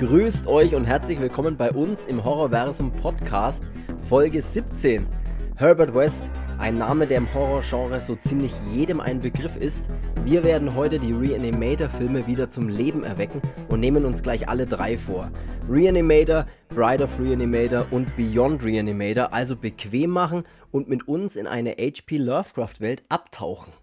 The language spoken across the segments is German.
Grüßt euch und herzlich willkommen bei uns im Horrorversum Podcast, Folge 17. Herbert West, ein Name, der im Horrorgenre so ziemlich jedem ein Begriff ist. Wir werden heute die Reanimator-Filme wieder zum Leben erwecken und nehmen uns gleich alle drei vor. Reanimator, Bride of Reanimator und Beyond Reanimator, also bequem machen und mit uns in eine HP Lovecraft-Welt abtauchen.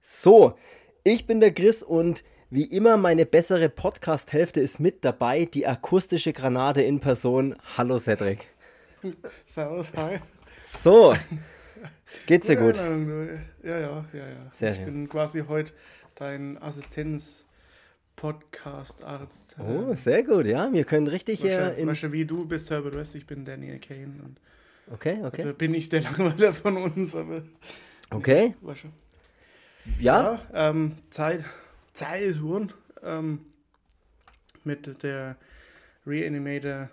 So, ich bin der Chris und wie immer, meine bessere Podcast-Hälfte ist mit dabei, die akustische Granate in Person. Hallo Cedric. Servus, hi. So, geht's dir gut? Ja, ja, ja, ja. Sehr ich schön. bin quasi heute dein Assistenz-Podcast-Arzt. Oh, sehr gut, ja. Wir können richtig hier du, in. weißt du, wie du bist Herbert West, ich bin Daniel Kane. Und Okay, okay. Also bin ich der Langweiler von uns, aber. Okay, ja. Ja, ähm, Zeit, Zeit ist Huren. Ähm, mit der Reanimator.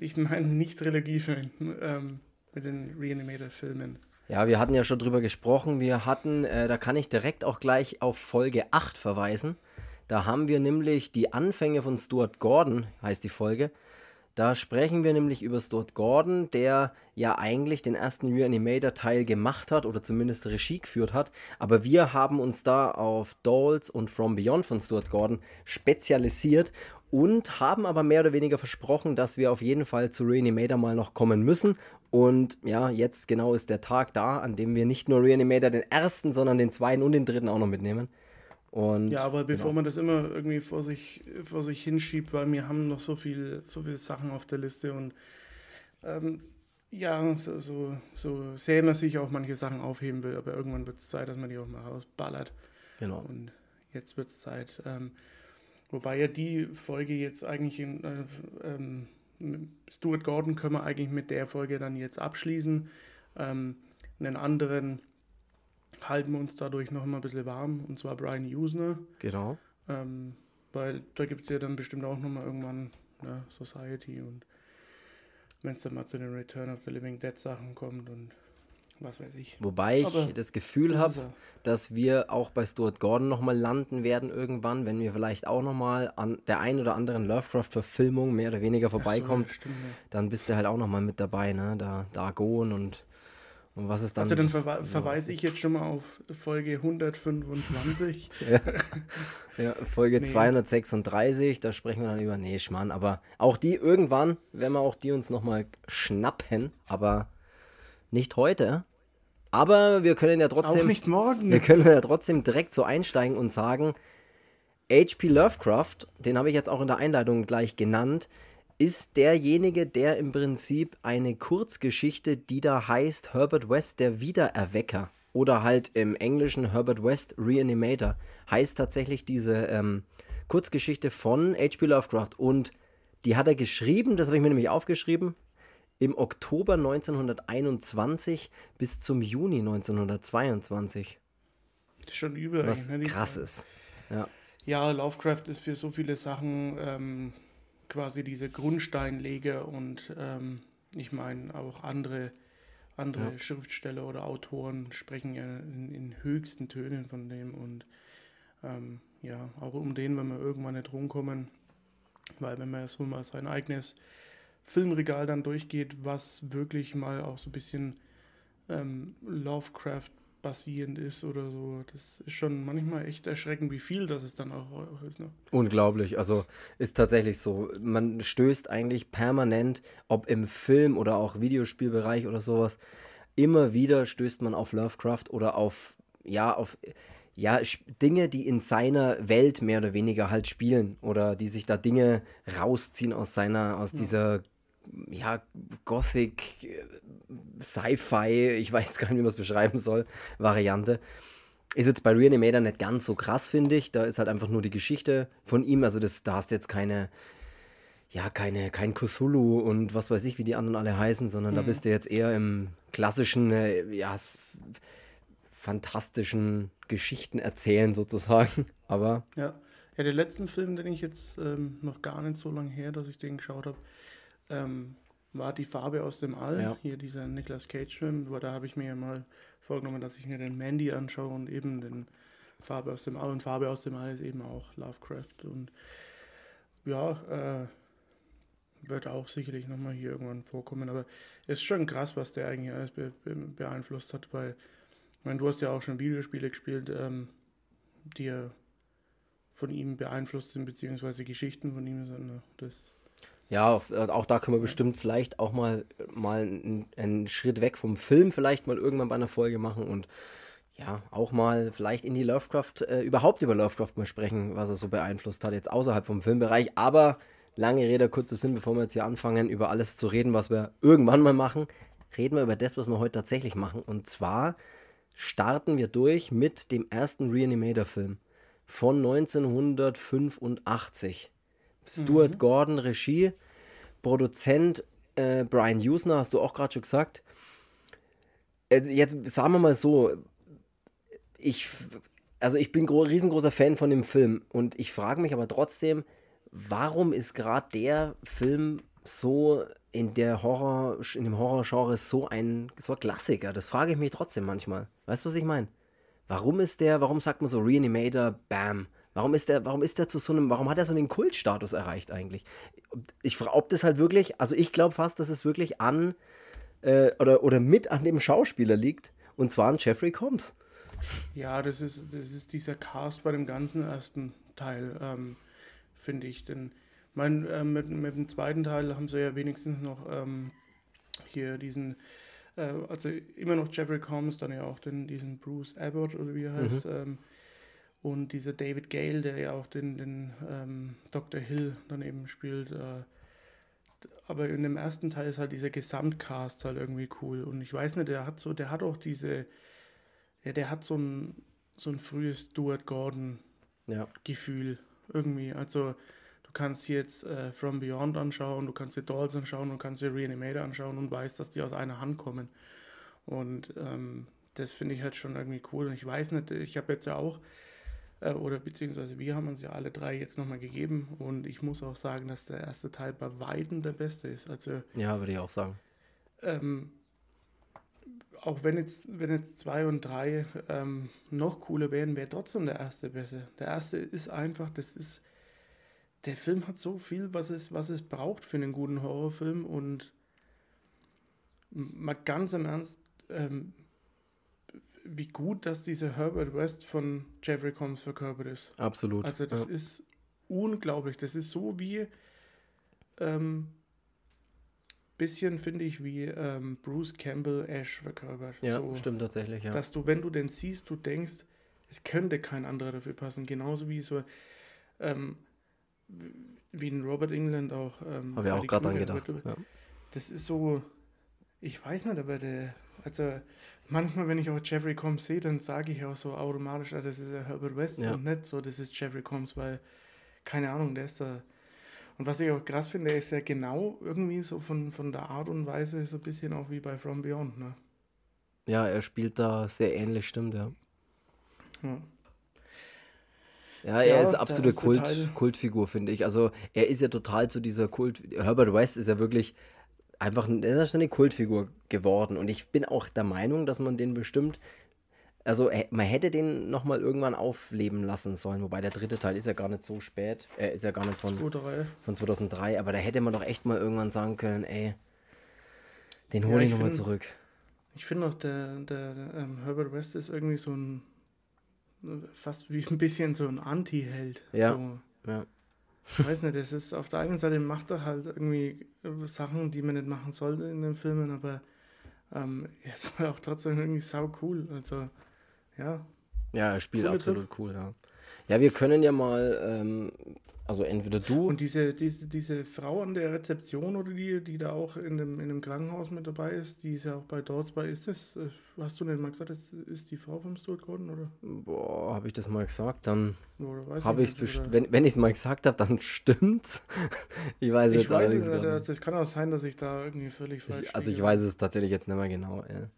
Ich meine nicht Trilogiefilm, ähm, mit den Reanimator-Filmen. Ja, wir hatten ja schon drüber gesprochen. Wir hatten, äh, da kann ich direkt auch gleich auf Folge 8 verweisen. Da haben wir nämlich die Anfänge von Stuart Gordon, heißt die Folge. Da sprechen wir nämlich über Stuart Gordon, der ja eigentlich den ersten Reanimator-Teil gemacht hat oder zumindest Regie geführt hat. Aber wir haben uns da auf Dolls und From Beyond von Stuart Gordon spezialisiert und haben aber mehr oder weniger versprochen, dass wir auf jeden Fall zu Reanimator mal noch kommen müssen. Und ja, jetzt genau ist der Tag da, an dem wir nicht nur Reanimator den ersten, sondern den zweiten und den dritten auch noch mitnehmen. Und Ja, aber bevor genau. man das immer irgendwie vor sich, vor sich hinschiebt, weil wir haben noch so viel, so viele Sachen auf der Liste und ähm, ja, so, so, so sehr man sich auch manche Sachen aufheben will, aber irgendwann wird es Zeit, dass man die auch mal rausballert. genau. Und jetzt wird es Zeit. Ähm, wobei ja die Folge jetzt eigentlich in äh, ähm, Stuart Gordon können wir eigentlich mit der Folge dann jetzt abschließen. Ähm, einen anderen halten wir uns dadurch noch mal ein bisschen warm, und zwar Brian Usner. Genau. Ähm, weil da gibt es ja dann bestimmt auch nochmal irgendwann ne, Society und wenn es dann mal zu den Return of the Living Dead Sachen kommt und was weiß ich. Wobei ich Aber das Gefühl habe, ja- dass wir auch bei Stuart Gordon nochmal landen werden irgendwann, wenn wir vielleicht auch nochmal an der ein oder anderen Lovecraft-Verfilmung mehr oder weniger vorbeikommt, so, stimmt, ja. dann bist du halt auch nochmal mit dabei, ne? Da Dagon und, und was ist dann. Also dann verwe sowas. verweise ich jetzt schon mal auf Folge 125. Ja, Folge Nee. 236, da sprechen wir dann über. Nee, Schmarrn, aber auch die irgendwann, werden wir auch die uns nochmal schnappen, aber nicht heute. Aber wir können ja trotzdem. auch nicht morgen. Wir können ja trotzdem direkt so einsteigen und sagen, H.P. Lovecraft, den habe ich jetzt auch in der Einleitung gleich genannt, ist derjenige, der im Prinzip eine Kurzgeschichte, die da heißt Herbert West, der Wiedererwecker. Oder halt im Englischen Herbert West Reanimator. Heißt tatsächlich diese ähm, Kurzgeschichte von H.P. Lovecraft. Und die hat er geschrieben, das habe ich mir nämlich aufgeschrieben, im Oktober 1921 bis zum Juni 1922. Das ist schon übel. Was ne, krass ist. Ja, Ja, Lovecraft ist für so viele Sachen ähm, quasi diese Grundsteinleger und ähm, ich meine auch andere, andere Ja. Schriftsteller oder Autoren sprechen ja in, in höchsten Tönen von dem und ähm, ja, auch um den, wenn wir irgendwann nicht rumkommen, weil wenn man so mal sein eigenes Filmregal dann durchgeht, was wirklich mal auch so ein bisschen ähm, Lovecraft basierend ist oder so. Das ist schon manchmal echt erschreckend, wie viel das es dann auch ist. Ne? unglaublich. Also ist tatsächlich so. Man stößt eigentlich permanent, ob im Film oder auch Videospielbereich oder sowas, immer wieder stößt man auf Lovecraft oder auf, ja, auf, ja, Dinge, die in seiner Welt mehr oder weniger halt spielen oder die sich da Dinge rausziehen aus seiner, aus dieser, ja, Gothic, Sci-Fi, ich weiß gar nicht, wie man es beschreiben soll, Variante. Ist jetzt bei Reanimator nicht ganz so krass, finde ich. Da ist halt einfach nur die Geschichte von ihm. Also das, da hast du jetzt keine, ja, keine, kein Cthulhu und was weiß ich, wie die anderen alle heißen, sondern da bist du jetzt eher im klassischen, äh, ja, fantastischen Geschichten erzählen sozusagen. Aber Ja. ja, der letzten Film, den ich jetzt ähm, noch gar nicht so lange her, dass ich den geschaut habe, ähm, war Die Farbe aus dem All. Ja. Hier dieser Nicolas Cage-Film, da habe ich mir ja mal vorgenommen, dass ich mir den Mandy anschaue und eben den Farbe aus dem All. Und Farbe aus dem All ist eben auch Lovecraft. Und ja, äh, wird auch sicherlich nochmal hier irgendwann vorkommen. Aber es ist schon krass, was der eigentlich alles be be beeinflusst hat, weil, ich meine, du hast ja auch schon Videospiele gespielt, ähm, die ja von ihm beeinflusst sind, beziehungsweise Geschichten von ihm sind. Das ja, äh, auch da können wir bestimmt vielleicht auch mal, mal einen, einen, Schritt weg vom Film vielleicht mal irgendwann bei einer Folge machen und ja, auch mal vielleicht in die Lovecraft, äh, überhaupt über Lovecraft mal sprechen, was er so beeinflusst hat, jetzt außerhalb vom Filmbereich. Aber lange Rede, kurzer Sinn, bevor wir jetzt hier anfangen, über alles zu reden, was wir irgendwann mal machen, reden wir über das, was wir heute tatsächlich machen. Und zwar starten wir durch mit dem ersten Reanimator-Film von 1985. Stuart mhm. Gordon Regie, Produzent äh, Brian Usner, hast du auch gerade schon gesagt. Äh, jetzt sagen wir mal so, ich, also ich bin riesengroßer Fan von dem Film und ich frage mich aber trotzdem, warum ist gerade der Film so in der Horror, in dem Horrorgenre so ein, so ein Klassiker? Das frage ich mich trotzdem manchmal. Weißt du, was ich meine? Warum ist der, warum sagt man so Reanimator, bam? Warum ist der, warum ist der zu so einem, warum hat er so einen Kultstatus erreicht eigentlich? Ich frage, ob das halt wirklich, also ich glaube fast, dass es wirklich an äh, oder, oder mit an dem Schauspieler liegt und zwar an Jeffrey Combs. Ja, das ist, das ist dieser Cast bei dem ganzen ersten Teil. Ähm, finde ich. Denn mein, äh, mit, mit dem zweiten Teil haben sie ja wenigstens noch ähm, hier diesen, äh, also immer noch Jeffrey Combs, dann ja auch den, diesen Bruce Abbott oder wie er mhm. heißt. Ähm, und dieser David Gale, der ja auch den, den ähm, Dr. Hill dann eben spielt. Äh, aber in dem ersten Teil ist halt dieser Gesamtcast halt irgendwie cool. Und ich weiß nicht, der hat so, der hat auch diese, ja, der hat so ein, so ein frühes Stuart Gordon ja. Gefühl irgendwie. Also du kannst jetzt äh, From Beyond anschauen, du kannst dir Dolls anschauen und kannst dir Reanimator anschauen und weißt, dass die aus einer Hand kommen. Und ähm, das finde ich halt schon irgendwie cool. Und ich weiß nicht, ich habe jetzt ja auch, äh, oder beziehungsweise wir haben uns ja alle drei jetzt nochmal gegeben und ich muss auch sagen, dass der erste Teil bei Weitem der beste ist. Also, ja, würde ich auch sagen. Ähm, auch wenn jetzt, wenn jetzt zwei und drei ähm, noch cooler wären, wäre trotzdem der erste besser. Der erste ist einfach, das ist, der Film hat so viel, was es, was es braucht für einen guten Horrorfilm und mal ganz im Ernst, ähm, wie gut, dass dieser Herbert West von Jeffrey Combs verkörpert ist. Absolut. Also das ja. ist unglaublich. Das ist so wie ähm, bisschen, finde ich, wie ähm, Bruce Campbell Ash verkörpert. Ja, so, stimmt tatsächlich, ja. Dass du, wenn du den siehst, du denkst, es könnte kein anderer dafür passen. Genauso wie so, ähm, wie ein Robert England auch. Ähm, Habe ich auch gerade dran gedacht. Ja. Das ist so, ich weiß nicht, aber der, also manchmal, wenn ich auch Jeffrey Combs sehe, dann sage ich auch so automatisch, ah, das ist ja Herbert West ja. und nicht so, das ist Jeffrey Combs, weil, keine Ahnung, der ist da und was ich auch krass finde, ist ja genau irgendwie so von, von der Art und Weise so ein bisschen auch wie bei From Beyond, ne? Ja, er spielt da sehr ähnlich, stimmt, ja. Ja, ja er ja, ist absolute Kult, Kultfigur, finde ich. Also er ist ja total zu dieser Kult. Herbert West ist ja wirklich einfach er ist eine Kultfigur geworden. Und ich bin auch der Meinung, dass man den bestimmt also man hätte den nochmal irgendwann aufleben lassen sollen, wobei der dritte Teil ist ja gar nicht so spät. Er ist ja gar nicht von, 2003. von 2003, aber da hätte man doch echt mal irgendwann sagen können, ey, den hole ja, ich, nochmal zurück. Ich finde auch, der, der, der ähm, Herbert West ist irgendwie so ein, fast wie ein bisschen so ein Anti-Held. Ja, so. ja. Ich weiß nicht, das ist auf der einen Seite macht er halt irgendwie Sachen, die man nicht machen sollte in den Filmen, aber ähm, er ist aber auch trotzdem irgendwie sau cool. Also ja. Ja, er spielt absolut Tipp. cool, ja. Ja, wir können ja mal, ähm, also entweder du. Und diese, diese, diese Frau an der Rezeption oder die, die da auch in dem, in dem Krankenhaus mit dabei ist, die ist ja auch bei Dorts bei. Ist das, äh, hast du denn mal gesagt, das ist die Frau vom Stuart Gordon, oder? Boah, habe ich das mal gesagt, dann habe ich es wenn, wenn ich es mal gesagt habe, dann stimmt's. ich weiß ich jetzt weiß es nicht. Es kann auch sein, dass ich da irgendwie völlig falsch ich, Also ich weiß es tatsächlich jetzt nicht mehr genau, ja.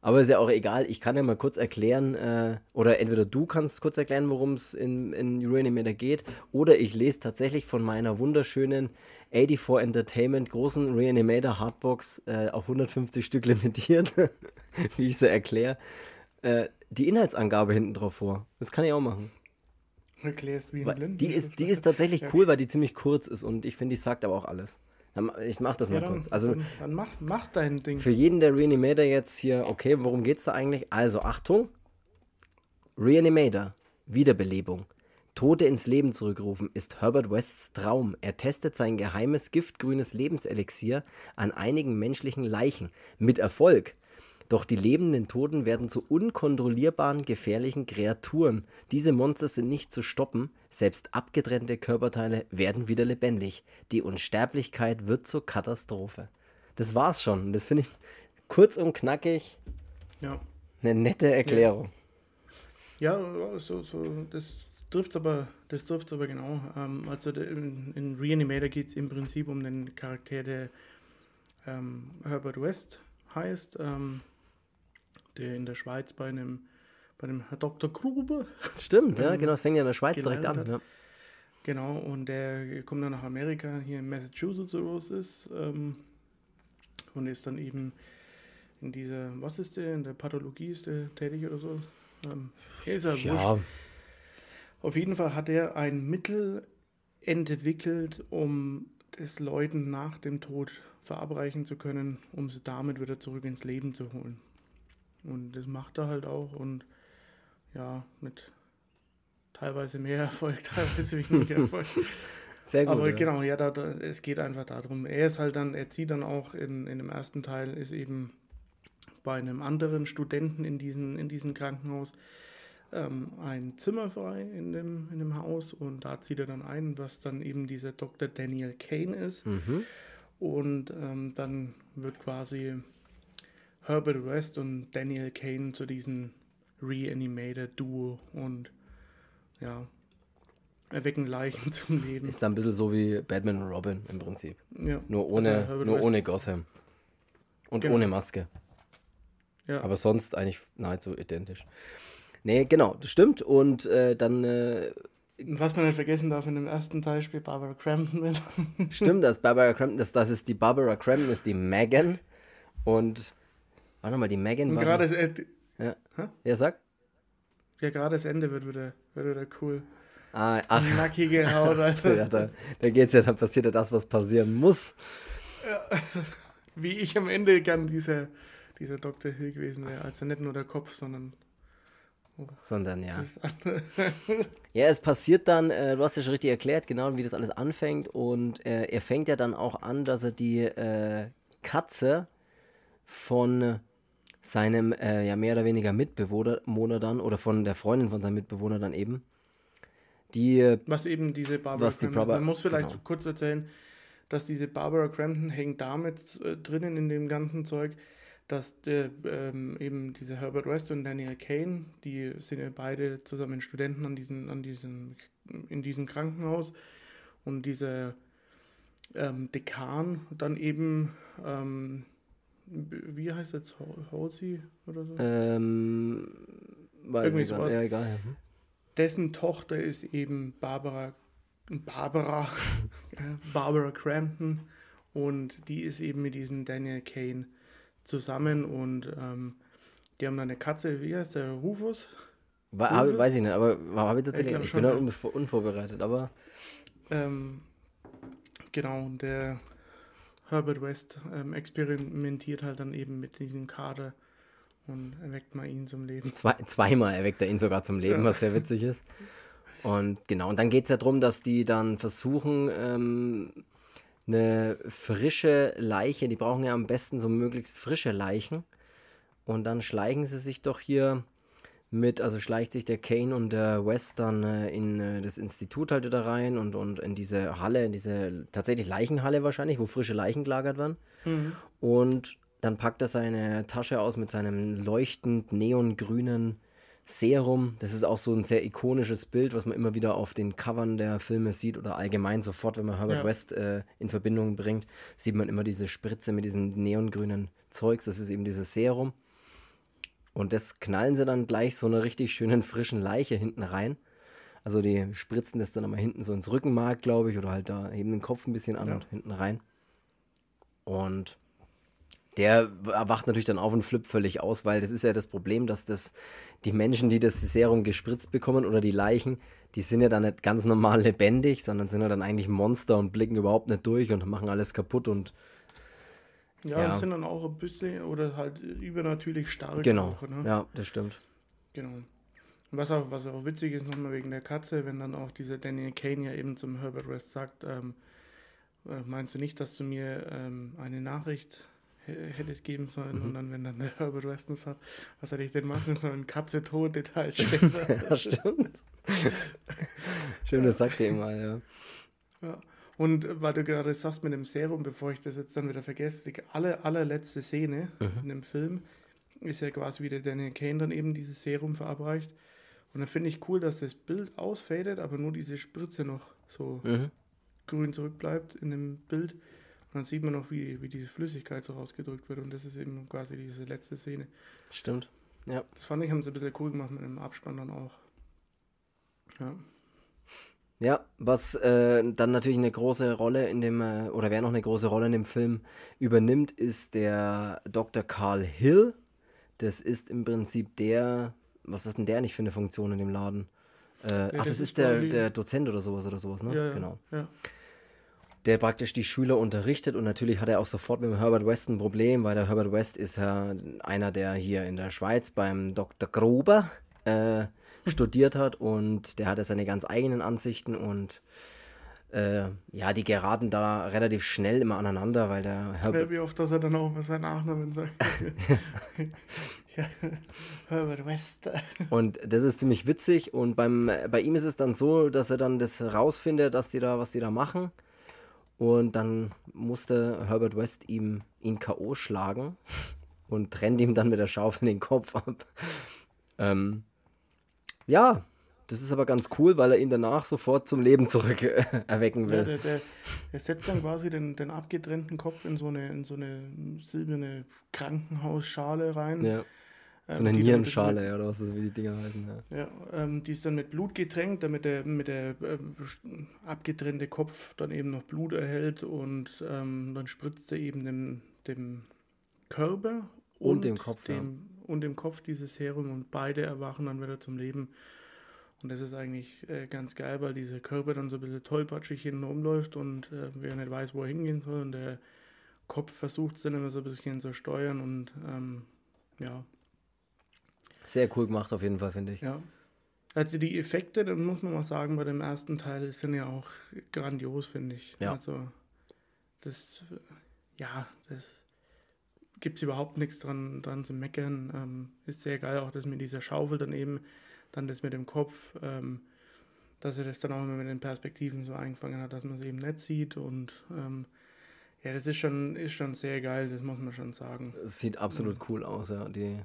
Aber ist ja auch egal, ich kann ja mal kurz erklären, äh, oder entweder du kannst kurz erklären, worum es in, in Uranimator geht, oder ich lese tatsächlich von meiner wunderschönen 84 Entertainment großen Reanimator Hardbox äh, auf 150 Stück limitiert, wie ich sie erkläre, äh, die Inhaltsangabe hinten drauf vor. Das kann ich auch machen. Erklärst wie ein Blinden. Die ist, die ist tatsächlich cool, weil die ziemlich kurz ist und ich finde, die sagt aber auch alles. Ich mach das mal Ja, dann, kurz. Also dann, dann mach, mach dein Ding. für jeden der Reanimator jetzt hier, okay, worum geht's da eigentlich? Also Achtung, Reanimator, Wiederbelebung. Tote ins Leben zurückrufen ist Herbert Wests Traum. Er testet sein geheimes giftgrünes Lebenselixier an einigen menschlichen Leichen. Mit Erfolg. Doch die lebenden Toten werden zu unkontrollierbaren, gefährlichen Kreaturen. Diese Monster sind nicht zu stoppen. Selbst abgetrennte Körperteile werden wieder lebendig. Die Unsterblichkeit wird zur Katastrophe. Das war's schon. Das finde ich kurz und knackig Ja. eine nette Erklärung. Ja, so, so, das trifft aber, das trifft's aber genau. Ähm, also in, in Reanimator geht es im Prinzip um den Charakter, der ähm, Herbert West heißt, ähm, der in der Schweiz bei einem, bei einem Herr Dr. Grube, Stimmt, ja, Ähm, genau. Das fängt ja in der Schweiz direkt an. Ja. genau, und der kommt dann nach Amerika, hier in Massachusetts oder was ist, ähm, und ist dann eben in dieser, was ist der, in der Pathologie ist der tätig oder so? Ähm, ist ja wurscht. ja, Auf jeden Fall hat er ein Mittel entwickelt, um es Leuten nach dem Tod verabreichen zu können, um sie damit wieder zurück ins Leben zu holen. Und das macht er halt auch und ja, mit teilweise mehr Erfolg, teilweise weniger Erfolg. sehr gut. Aber ja. genau, ja, da, da, es geht einfach darum. Er ist halt dann, er zieht dann auch in, in dem ersten Teil, ist eben bei einem anderen Studenten in diesem in diesem Krankenhaus ähm, ein Zimmer frei in dem, in dem Haus und da zieht er dann ein, was dann eben dieser Dr. Daniel Kane ist. Mhm. Und ähm, dann wird quasi Herbert West und Daniel Kane zu diesem Reanimator-Duo und ja, erwecken Leichen zum Leben. Ist dann ein bisschen so wie Batman und Robin im Prinzip. Ja. Nur ohne, Also nur West- ohne Gotham. Und Genau. ohne Maske. Ja. Aber sonst eigentlich nahezu identisch. Nee, genau, das stimmt. Und äh, dann äh, Was man nicht vergessen darf, in dem ersten Teil spielt Barbara Crampton mit. stimmt das, Barbara Crampton, das, das ist die Barbara Crampton, ist die Megan. Und, warte mal, die Megan war. gerade das, Ende- ja. Hä? ja, sag. ja, gerade das Ende wird wieder, wird wieder cool. Ah, ach, Nackige Haut. Also, ja, da, da geht's ja, dann passiert ja das, was passieren muss. wie ich am Ende gern dieser, dieser Dr. Hill gewesen wäre. Also nicht nur der Kopf, sondern Sondern ja. Ja, es passiert dann, äh, du hast ja schon richtig erklärt, genau wie das alles anfängt. Und äh, er fängt ja dann auch an, dass er die äh, Katze von seinem äh, ja mehr oder weniger Mitbewohner Bewohner dann oder von der Freundin von seinem Mitbewohner dann eben, die äh, Was eben diese Barbara Was die. Barbara- Man muss vielleicht genau. kurz erzählen, dass diese Barbara Crampton hängt damit äh, drinnen in dem ganzen Zeug, dass der, ähm, eben diese Herbert West und Daniel Kane, die sind ja beide zusammen Studenten an diesem, an diesem, in diesem Krankenhaus und dieser ähm, Dekan dann eben, ähm, wie heißt das, Halsey oder so? ähm, weiß Irgendwie ich sowas. ja, egal. Mhm. dessen Tochter ist eben Barbara, Barbara, Barbara Crampton und die ist eben mit diesem Daniel Kane zusammen und ähm, die haben dann eine Katze, wie heißt der, Rufus? War, Rufus? weiß ich nicht, aber habe ich tatsächlich, ich, schon, bin da unvorbereitet, aber Ähm, genau, und der Herbert West ähm, experimentiert halt dann eben mit diesem Kader und erweckt mal ihn zum Leben. Zwei, zweimal erweckt er ihn sogar zum Leben, Ja. was sehr witzig ist. Und genau, und dann geht es ja darum, dass die dann versuchen, ähm, eine frische Leiche, die brauchen ja am besten so möglichst frische Leichen. Und dann schleichen sie sich doch hier mit, also schleicht sich der Kane und der West dann äh, in äh, das Institut halt wieder rein und, und in diese Halle, in diese tatsächlich Leichenhalle wahrscheinlich, wo frische Leichen gelagert werden. Und dann packt er seine Tasche aus mit seinem leuchtend neongrünen Serum. Das ist auch so ein sehr ikonisches Bild, was man immer wieder auf den Covern der Filme sieht oder allgemein sofort, wenn man Herbert Ja. West äh, in Verbindung bringt, sieht man immer diese Spritze mit diesem neongrünen Zeugs. Das ist eben dieses Serum. Und das knallen sie dann gleich so einer richtig schönen frischen Leiche hinten rein. Also die spritzen das dann immer hinten so ins Rückenmark, glaube ich, oder halt da heben den Kopf ein bisschen an Ja. und hinten rein. Und Der wacht natürlich dann auf und flippt völlig aus, weil das ist ja das Problem, dass das die Menschen, die das Serum gespritzt bekommen oder die Leichen, die sind ja dann nicht ganz normal lebendig, sondern sind ja dann eigentlich Monster und blicken überhaupt nicht durch und machen alles kaputt und ja, ja. und sind dann auch ein bisschen oder halt übernatürlich stark. Genau. Auch, ne? Ja, das stimmt. Genau. Was auch, was auch witzig ist, nochmal wegen der Katze, wenn dann auch dieser Daniel Kane ja eben zum Herbert West sagt, ähm, äh, meinst du nicht, dass du mir ähm, eine Nachricht hätte es geben sollen. Mhm. Und dann, wenn dann der Herbert Weston sagt, was hätte ich denn machen sollen? Katze tot, Details ja, stimmt. Schön, das sagt ihr immer, ja. Ja. Und weil du gerade sagst mit dem Serum, bevor ich das jetzt dann wieder vergesse, die aller, allerletzte Szene mhm. in dem Film ist ja quasi wie der Daniel Kane dann eben dieses Serum verabreicht. Und da finde ich cool, dass das Bild ausfadet, aber nur diese Spritze noch so mhm. grün zurückbleibt in dem Bild. Und dann sieht man noch, wie, wie diese Flüssigkeit so rausgedrückt wird. Und das ist eben quasi diese letzte Szene. Stimmt. Ja. Das fand ich, haben sie ein bisschen cool gemacht mit dem Abspann dann auch. Ja. Ja, was äh, dann natürlich eine große Rolle in dem, äh, oder wer noch eine große Rolle in dem Film übernimmt, ist der Dr. Carl Hill. Das ist im Prinzip der, was ist denn der nicht für eine Funktion in dem Laden? Äh, ja, ach, das, das ist der, der Dozent oder sowas oder sowas, ne? Ja, genau. Ja der praktisch die Schüler unterrichtet und natürlich hat er auch sofort mit dem Herbert West ein Problem, weil der Herbert West ist ja einer, der hier in der Schweiz beim Dr. Gruber äh, studiert hat und der hat ja seine ganz eigenen Ansichten und äh, ja, die geraten da relativ schnell immer aneinander, weil der Herbert. Wie oft, dass er dann auch mal seinen Nachnamen sagt. ja, Herbert West. Und das ist ziemlich witzig und beim, bei ihm ist es dann so, dass er dann das rausfindet, dass die da, was die da machen. Und dann musste Herbert West ihm ihn K.O. schlagen und trennt ihm dann mit der Schaufel den Kopf ab. ähm, ja, das ist aber ganz cool, weil er ihn danach sofort zum Leben zurück äh, erwecken will. Ja, der, der, der, setzt dann quasi den, den abgetrennten Kopf in so eine, in so eine silberne Krankenhausschale rein. Ja. So eine ähm, Nierenschale, ja, oder was das wie die Dinger heißen. Ja, ja ähm, die ist dann mit Blut getränkt, damit der, mit der äh, abgetrennte Kopf dann eben noch Blut erhält und ähm, dann spritzt er eben dem, dem Körper und, und dem Kopf, dem, ja. Und dem Kopf dieses Serum und beide erwachen dann wieder zum Leben. Und das ist eigentlich äh, ganz geil, weil dieser Körper dann so ein bisschen tollpatschig hinten rumläuft und äh, wer nicht weiß, wo er hingehen soll und der Kopf versucht es dann immer so ein bisschen zu steuern und ähm, ja, sehr cool gemacht auf jeden Fall, finde ich. Ja. Also die Effekte, dann muss man mal sagen, bei dem ersten Teil sind ja auch grandios, finde ich. Ja. Also das, ja, das gibt es überhaupt nichts dran, dran zu meckern. Ähm, ist sehr geil, auch das mit dieser Schaufel dann eben, dann das mit dem Kopf, ähm, dass er das dann auch immer mit den Perspektiven so eingefangen hat, dass man es eben nicht sieht und ähm, ja, das ist schon, ist schon sehr geil, das muss man schon sagen. Es sieht absolut cool aus, ja. Die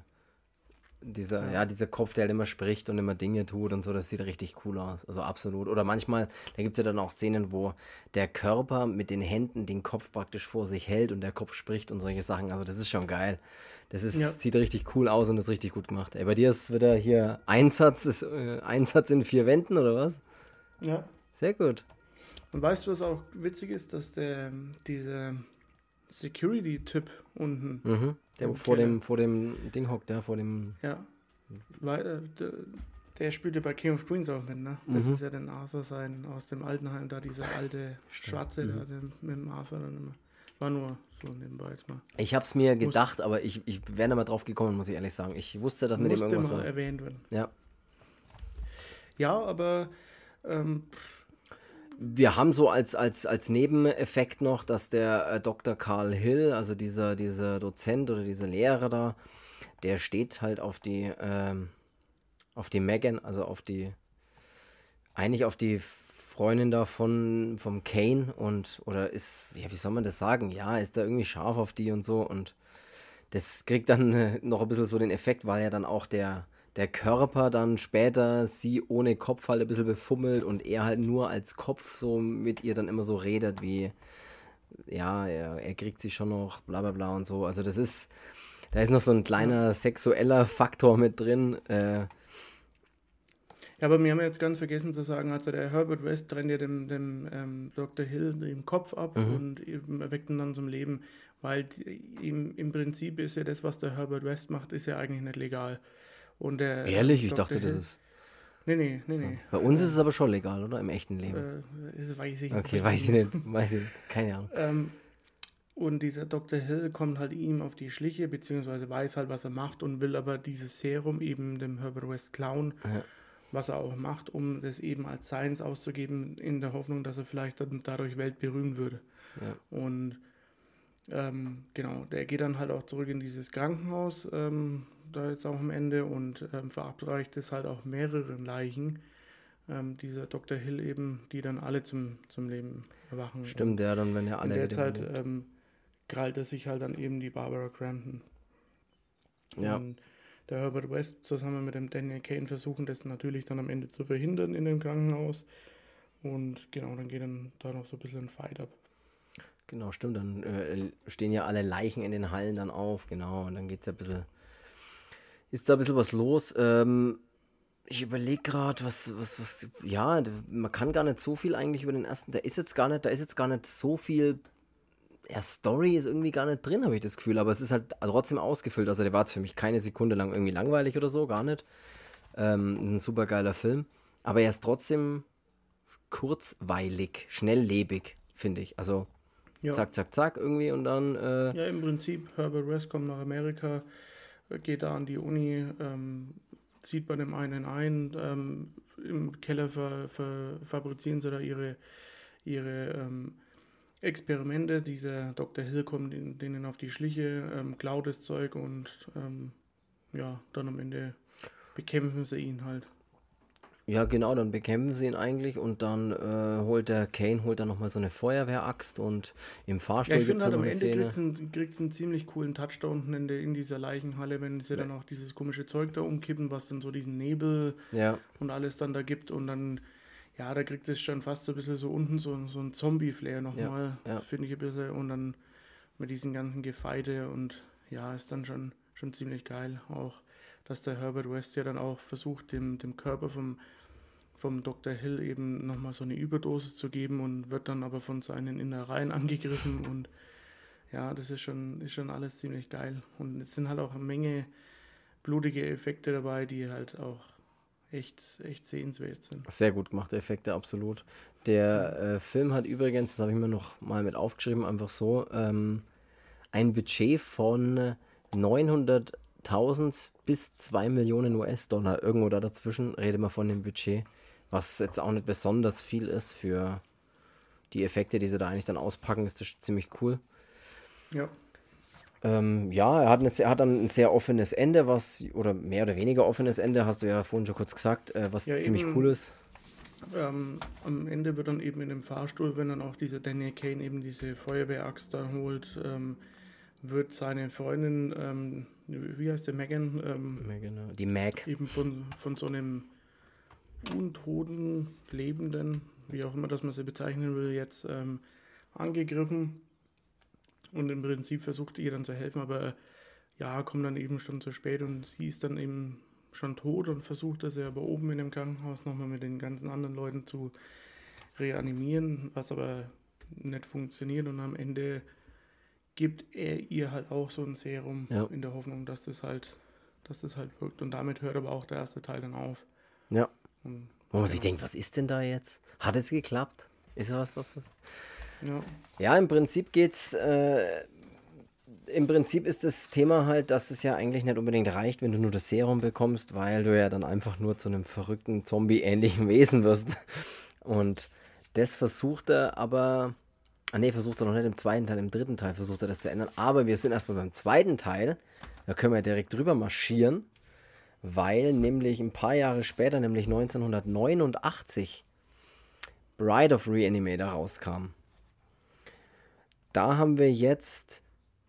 dieser, ja. ja. dieser Kopf, der halt immer spricht und immer Dinge tut und so, das sieht richtig cool aus. Also absolut. Oder manchmal, da gibt es ja dann auch Szenen, wo der Körper mit den Händen den Kopf praktisch vor sich hält und der Kopf spricht und solche Sachen. Also das ist schon geil. Das ist, ja. sieht richtig cool aus und ist richtig gut gemacht. Ey, bei dir ist wieder hier Einsatz, ist, äh, Einsatz in vier Wänden oder was? Ja. Sehr gut. Und weißt du, was auch witzig ist, dass der, dieser Security-Typ unten. Mhm. Der vor dem, vor dem Ding hockt, ja, vor dem. Ja. Weil, äh, der, der spielte bei King of Queens auch mit, ne? Das mhm. ist ja dann Arthur sein aus dem Altenheim, da dieser alte Schwarze, mhm. da mit dem Arthur dann immer. War nur so nebenbei jetzt mal. Ich hab's mir gedacht, aber ich, ich wäre nicht mal drauf gekommen, muss ich ehrlich sagen. Ich wusste, dass mit dem irgendwas mal war. erwähnt werden. Ja. Ja, aber ähm, wir haben so als, als, als Nebeneffekt noch, dass der äh, Dr. Karl Hill, also dieser, dieser Dozent oder dieser Lehrer da, der steht halt auf die, ähm, auf die Megan, also auf die, eigentlich auf die Freundin da von, vom Kane und, oder ist, ja, wie soll man das sagen? Ja, ist da irgendwie scharf auf die und so und das kriegt dann äh, noch ein bisschen so den Effekt, weil ja dann auch der, der Körper dann später sie ohne Kopf halt ein bisschen befummelt und er halt nur als Kopf so mit ihr dann immer so redet, wie, ja, er, er kriegt sie schon noch, bla bla bla und so. Also das ist, da ist noch so ein kleiner sexueller Faktor mit drin. Äh, Ja, aber wir haben jetzt ganz vergessen zu sagen, also der Herbert West trennt ja dem, dem ähm, Dr. Hill den Kopf ab Mhm. und eben erweckt ihn dann zum Leben, weil die, im, im Prinzip ist ja das, was der Herbert West macht, ist ja eigentlich nicht legal. Und der, Ehrlich? Ich dachte, das ist. Nee, nee, nee, So. nee. Bei uns ist es aber schon legal, oder? Im echten Leben. Äh, weiß ich okay, nicht. weiß ich nicht. Weiß ich nicht. Keine Ahnung. Ähm, und dieser Dr. Hill kommt halt ihm auf die Schliche, beziehungsweise weiß halt, was er macht und will aber dieses Serum eben dem Herbert West klauen, Ja. was er auch macht, um das eben als Science auszugeben, in der Hoffnung, dass er vielleicht dann dadurch weltberühmt würde. Ja. Und ähm, genau, der geht dann halt auch zurück in dieses Krankenhaus, ähm, da jetzt auch am Ende und ähm, verabreicht es halt auch mehreren Leichen. Ähm, dieser Dr. Hill eben, die dann alle zum, zum Leben erwachen. Stimmt, ja, dann wenn ja In alle der wieder. Zeit ähm, krallt er sich halt dann eben die Barbara Crampton. Ja. Und der Herbert West zusammen mit dem Daniel Kane versuchen das natürlich dann am Ende zu verhindern in dem Krankenhaus. Und genau, dann geht dann da noch so ein bisschen ein Fight ab. Genau, stimmt. Dann äh, stehen ja alle Leichen in den Hallen dann auf, genau. Und dann geht's ja ein bisschen. Ist da ein bisschen was los? Ähm, ich überlege gerade, was, was, was. Ja, man kann gar nicht so viel eigentlich über den ersten. Da ist jetzt gar nicht, da ist jetzt gar nicht so viel. Ja, Story ist irgendwie gar nicht drin, habe ich das Gefühl. Aber es ist halt trotzdem ausgefüllt. Also der war jetzt für mich keine Sekunde lang irgendwie langweilig oder so, gar nicht. Ähm, ein super geiler Film. Aber er ist trotzdem kurzweilig, schnelllebig, finde ich. Also Ja. zack, zack, zack irgendwie und dann, äh, Ja, im Prinzip, Herbert West kommt nach Amerika, geht da an die Uni, ähm, zieht bei dem einen ein, ähm, im Keller ver, ver, fabrizieren sie da ihre, ihre ähm, Experimente. Dieser Dr. Hill kommt denen auf die Schliche, ähm, klaut das Zeug und ähm, ja, dann am Ende bekämpfen sie ihn halt. Ja genau, dann bekämpfen sie ihn eigentlich und dann äh, holt der Kane holt dann nochmal so eine Feuerwehraxt und im Ja, Fahrstuhl ich gibt finde es halt am eine Ende kriegt es einen, ziemlich coolen Touch da unten in, der, in dieser Leichenhalle, wenn sie dann auch dieses komische Zeug da umkippen, was dann so diesen Nebel Ja, und alles dann da gibt und dann, ja, da kriegt es schon fast so ein bisschen so unten so, so ein Zombie-Flair nochmal, ja. finde ich ein bisschen. Und dann mit diesen ganzen Gefeite und ja, ist dann schon, schon ziemlich geil auch, dass der Herbert West ja dann auch versucht, dem, dem Körper vom, vom Dr. Hill eben nochmal so eine Überdosis zu geben und wird dann aber von seinen Innereien angegriffen und ja, das ist schon, ist schon alles ziemlich geil und es sind halt auch eine Menge blutige Effekte dabei, die halt auch echt, echt sehenswert sind. sehr gut gemachte Effekte, absolut. Der äh, Film hat übrigens, das habe ich mir noch mal mit aufgeschrieben, einfach so, ähm, ein Budget von 900.000 bis 2 Millionen US-Dollar. Irgendwo da dazwischen rede mal von dem Budget, was jetzt auch nicht besonders viel ist für die Effekte, die sie da eigentlich dann auspacken, ist das ziemlich cool. Ja, Ähm, ja, er hat, eine, er hat dann ein sehr offenes Ende, was, oder mehr oder weniger offenes Ende, hast du ja vorhin schon kurz gesagt, äh, was Ja, ziemlich eben. cool ist. ähm, am Ende wird dann eben in dem Fahrstuhl, wenn dann auch dieser Daniel Kane eben diese Feuerwehraxt da holt, ähm, wird seine Freundin, ähm, wie heißt der, Megan, ähm, genau. Die Mac. eben von, von so einem untoten, lebenden, wie auch immer das man sie bezeichnen will, jetzt ähm, angegriffen und im Prinzip versucht ihr dann zu helfen, aber ja, kommt dann eben schon zu spät und sie ist dann eben schon tot und versucht das ja aber oben in dem Krankenhaus nochmal mit den ganzen anderen Leuten zu reanimieren, was aber nicht funktioniert und am Ende gibt er ihr halt auch so ein Serum Ja. in der Hoffnung, dass das halt, dass das halt wirkt und damit hört aber auch der erste Teil dann auf. Ja. Und, Wo man sich denkt, was ist denn da jetzt? Hat es geklappt? Ist was auf das? Ja, Ja, im Prinzip geht's. Äh, Im Prinzip ist das Thema halt, dass es ja eigentlich nicht unbedingt reicht, wenn du nur das Serum bekommst, weil du ja dann einfach nur zu einem verrückten Zombie-ähnlichen Wesen wirst. Und das versucht er aber. Ah nee, versucht er noch nicht im zweiten Teil, im dritten Teil versucht er das zu ändern. Aber wir sind erstmal beim zweiten Teil. Da können wir direkt drüber marschieren, weil nämlich ein paar Jahre später, nämlich 1989, Bride of Reanimator rauskam. Da haben wir jetzt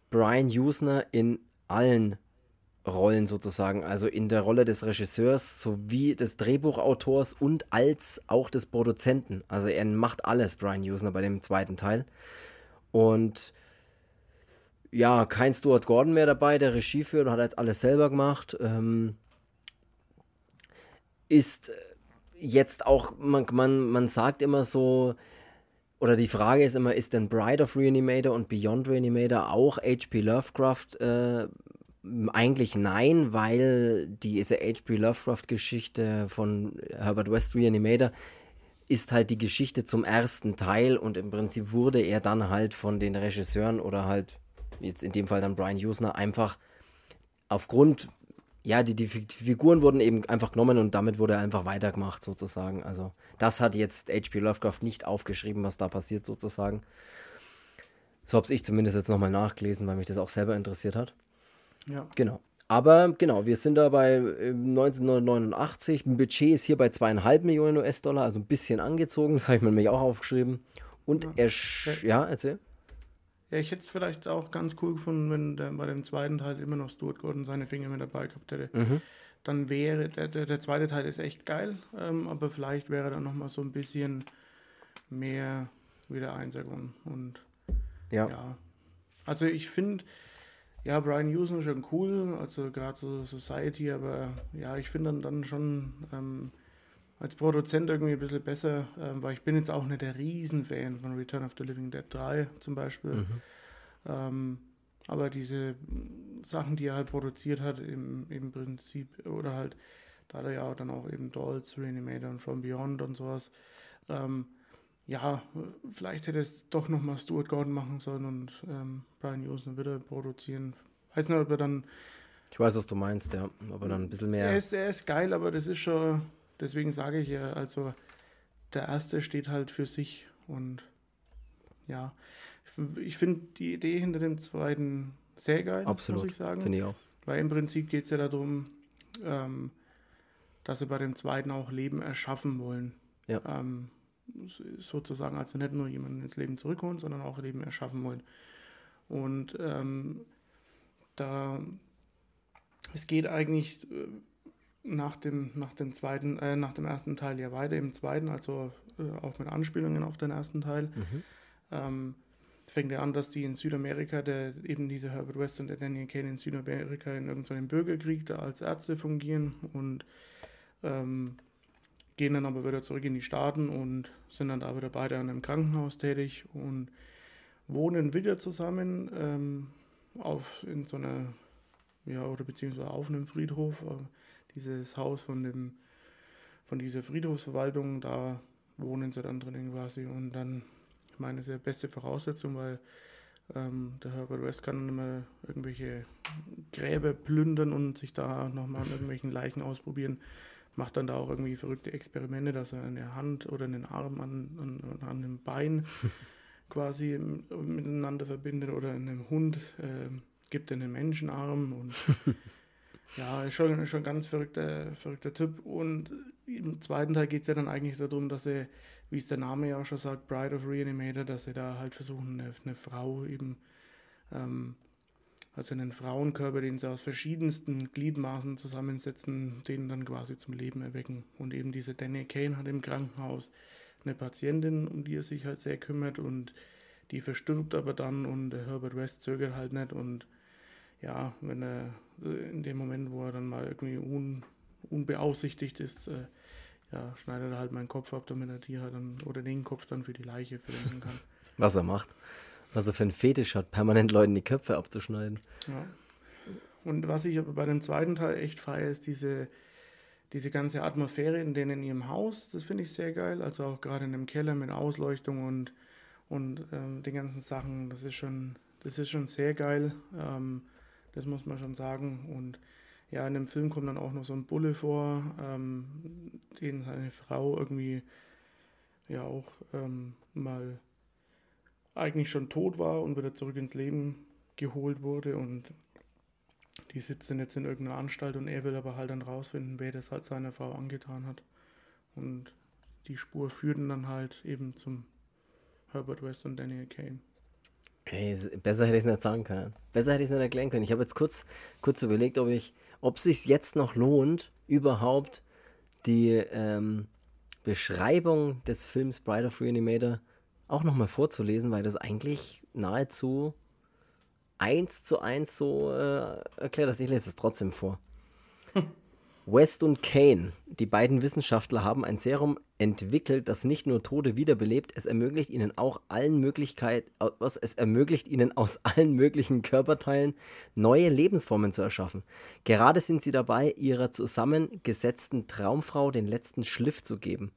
Brian Usner in allen Rollen sozusagen, also in der Rolle des Regisseurs sowie des Drehbuchautors und als auch des Produzenten. Also er macht alles, Brian Usner, bei dem zweiten Teil. Und ja, kein Stuart Gordon mehr dabei, der Regie führt, hat jetzt alles selber gemacht. Ähm, ist jetzt auch, man, man, man sagt immer so, oder die Frage ist immer, ist denn Bride of Reanimator und Beyond Reanimator auch H.P. Lovecraft? Äh, eigentlich nein, weil diese H.P. Lovecraft-Geschichte von Herbert West Reanimator ist halt die Geschichte zum ersten Teil und im Prinzip wurde er dann halt von den Regisseuren oder halt jetzt in dem Fall dann Brian Usner einfach aufgrund ja, die, die, Figuren wurden eben einfach genommen und damit wurde einfach weitergemacht, sozusagen. Also, das hat jetzt H.P. Lovecraft nicht aufgeschrieben, was da passiert, sozusagen. So habe ich zumindest jetzt nochmal nachgelesen, weil mich das auch selber interessiert hat. Ja. Genau. Aber genau, wir sind da bei 1989. Ein Budget ist hier bei zweieinhalb Millionen US-Dollar, also ein bisschen angezogen. Das habe ich mir nämlich auch aufgeschrieben. Und ja. er. Ja, erzähl. Ja, ich hätte es vielleicht auch ganz cool gefunden, wenn der, bei dem zweiten Teil immer noch Stuart Gordon seine Finger mit dabei gehabt hätte. Mhm. Dann wäre, der, der, zweite Teil ist echt geil, ähm, aber vielleicht wäre da nochmal so ein bisschen mehr wieder Einsergrund. Und ja. ja. Also ich finde, ja, Brian Houston ist schon cool, also gerade so Society, aber ja, ich finde dann, dann schon ähm, als Produzent irgendwie ein bisschen besser, ähm, weil ich bin jetzt auch nicht der Riesenfan von Return of the Living Dead 3 zum Beispiel. Mhm. Ähm, aber diese Sachen, die er halt produziert hat, im, im Prinzip, oder halt, da hat er ja dann auch eben Dolls, Reanimator und From Beyond und sowas. Ähm, ja, vielleicht hätte es doch nochmal Stuart Gordon machen sollen und ähm, Brian Houston wieder produzieren. Weiß nicht, ob er dann. Ich weiß, was du meinst, ja. Aber dann ein bisschen mehr. Er ist, er ist geil, aber das ist schon deswegen sage ich ja, also der erste steht halt für sich und ja, ich finde die Idee hinter dem zweiten sehr geil, Absolut. muss ich sagen. Finde ich auch. Weil im Prinzip geht es ja darum, ähm, dass sie bei dem zweiten auch Leben erschaffen wollen. Ja. Ähm, sozusagen, also nicht nur jemanden ins Leben zurückholen, sondern auch Leben erschaffen wollen. Und ähm, da es geht eigentlich äh, nach dem, nach dem zweiten, äh, nach dem ersten Teil ja weiter im zweiten, also äh, auch mit Anspielungen auf den ersten Teil. Mhm. Ähm, fängt er an, dass die in Südamerika, der eben diese Herbert West und der Daniel Kane in Südamerika in irgendeinem Bürgerkrieg da als Ärzte fungieren und ähm, gehen dann aber wieder zurück in die Staaten und sind dann da wieder beide an einem Krankenhaus tätig und wohnen wieder zusammen ähm, auf in so einer ja oder beziehungsweise auf einem Friedhof. Äh, dieses Haus von dem, von dieser Friedhofsverwaltung, da wohnen sie dann drinnen quasi. Und dann, ich meine, das ist ja beste Voraussetzung, weil ähm, der Herbert West kann immer irgendwelche Gräber plündern und sich da nochmal an irgendwelchen Leichen ausprobieren. Macht dann da auch irgendwie verrückte Experimente, dass er eine Hand oder einen Arm an, an, an einem Bein quasi miteinander verbindet oder einem Hund äh, gibt einen Menschenarm und Ja, ist schon, schon ein ganz verrückter, verrückter Typ. Und im zweiten Teil geht es ja dann eigentlich darum, dass er, wie es der Name ja auch schon sagt, Bride of Reanimator, dass sie da halt versuchen, eine, eine Frau eben, ähm, also einen Frauenkörper, den sie aus verschiedensten Gliedmaßen zusammensetzen, den dann quasi zum Leben erwecken. Und eben diese Danny Kane hat im Krankenhaus eine Patientin, um die er sich halt sehr kümmert und die verstirbt aber dann und Herbert West zögert halt nicht und ja, wenn er äh, in dem Moment, wo er dann mal irgendwie un, unbeaufsichtigt ist, äh, ja, schneidet er halt meinen Kopf ab, damit er die halt dann, oder den Kopf dann für die Leiche verwenden kann. Was er macht. Was er für einen Fetisch hat, permanent Leuten die Köpfe abzuschneiden. Ja. Und was ich aber bei dem zweiten Teil echt feiere, ist diese, diese ganze Atmosphäre in denen in ihrem Haus, das finde ich sehr geil. Also auch gerade in dem Keller mit Ausleuchtung und, und ähm, den ganzen Sachen, das ist schon, das ist schon sehr geil. Ähm, das muss man schon sagen. Und ja, in dem Film kommt dann auch noch so ein Bulle vor, ähm, den seine Frau irgendwie ja auch ähm, mal eigentlich schon tot war und wieder zurück ins Leben geholt wurde und die sitzen jetzt in irgendeiner Anstalt und er will aber halt dann rausfinden, wer das halt seiner Frau angetan hat. Und die Spur führt dann halt eben zum Herbert West und Daniel Kane. Hey, besser hätte ich es nicht sagen können. Besser hätte ich es nicht erklären können. Ich habe jetzt kurz, kurz überlegt, ob ich, ob es sich jetzt noch lohnt, überhaupt die ähm, Beschreibung des Films Bride of Reanimator auch nochmal vorzulesen, weil das eigentlich nahezu eins zu eins so äh, erklärt ist. Ich lese es trotzdem vor. West und Kane, die beiden Wissenschaftler haben ein Serum entwickelt, das nicht nur Tote wiederbelebt, es ermöglicht ihnen auch allen Möglichkeit, was, es ermöglicht ihnen aus allen möglichen Körperteilen neue Lebensformen zu erschaffen. Gerade sind sie dabei, ihrer zusammengesetzten Traumfrau den letzten Schliff zu geben.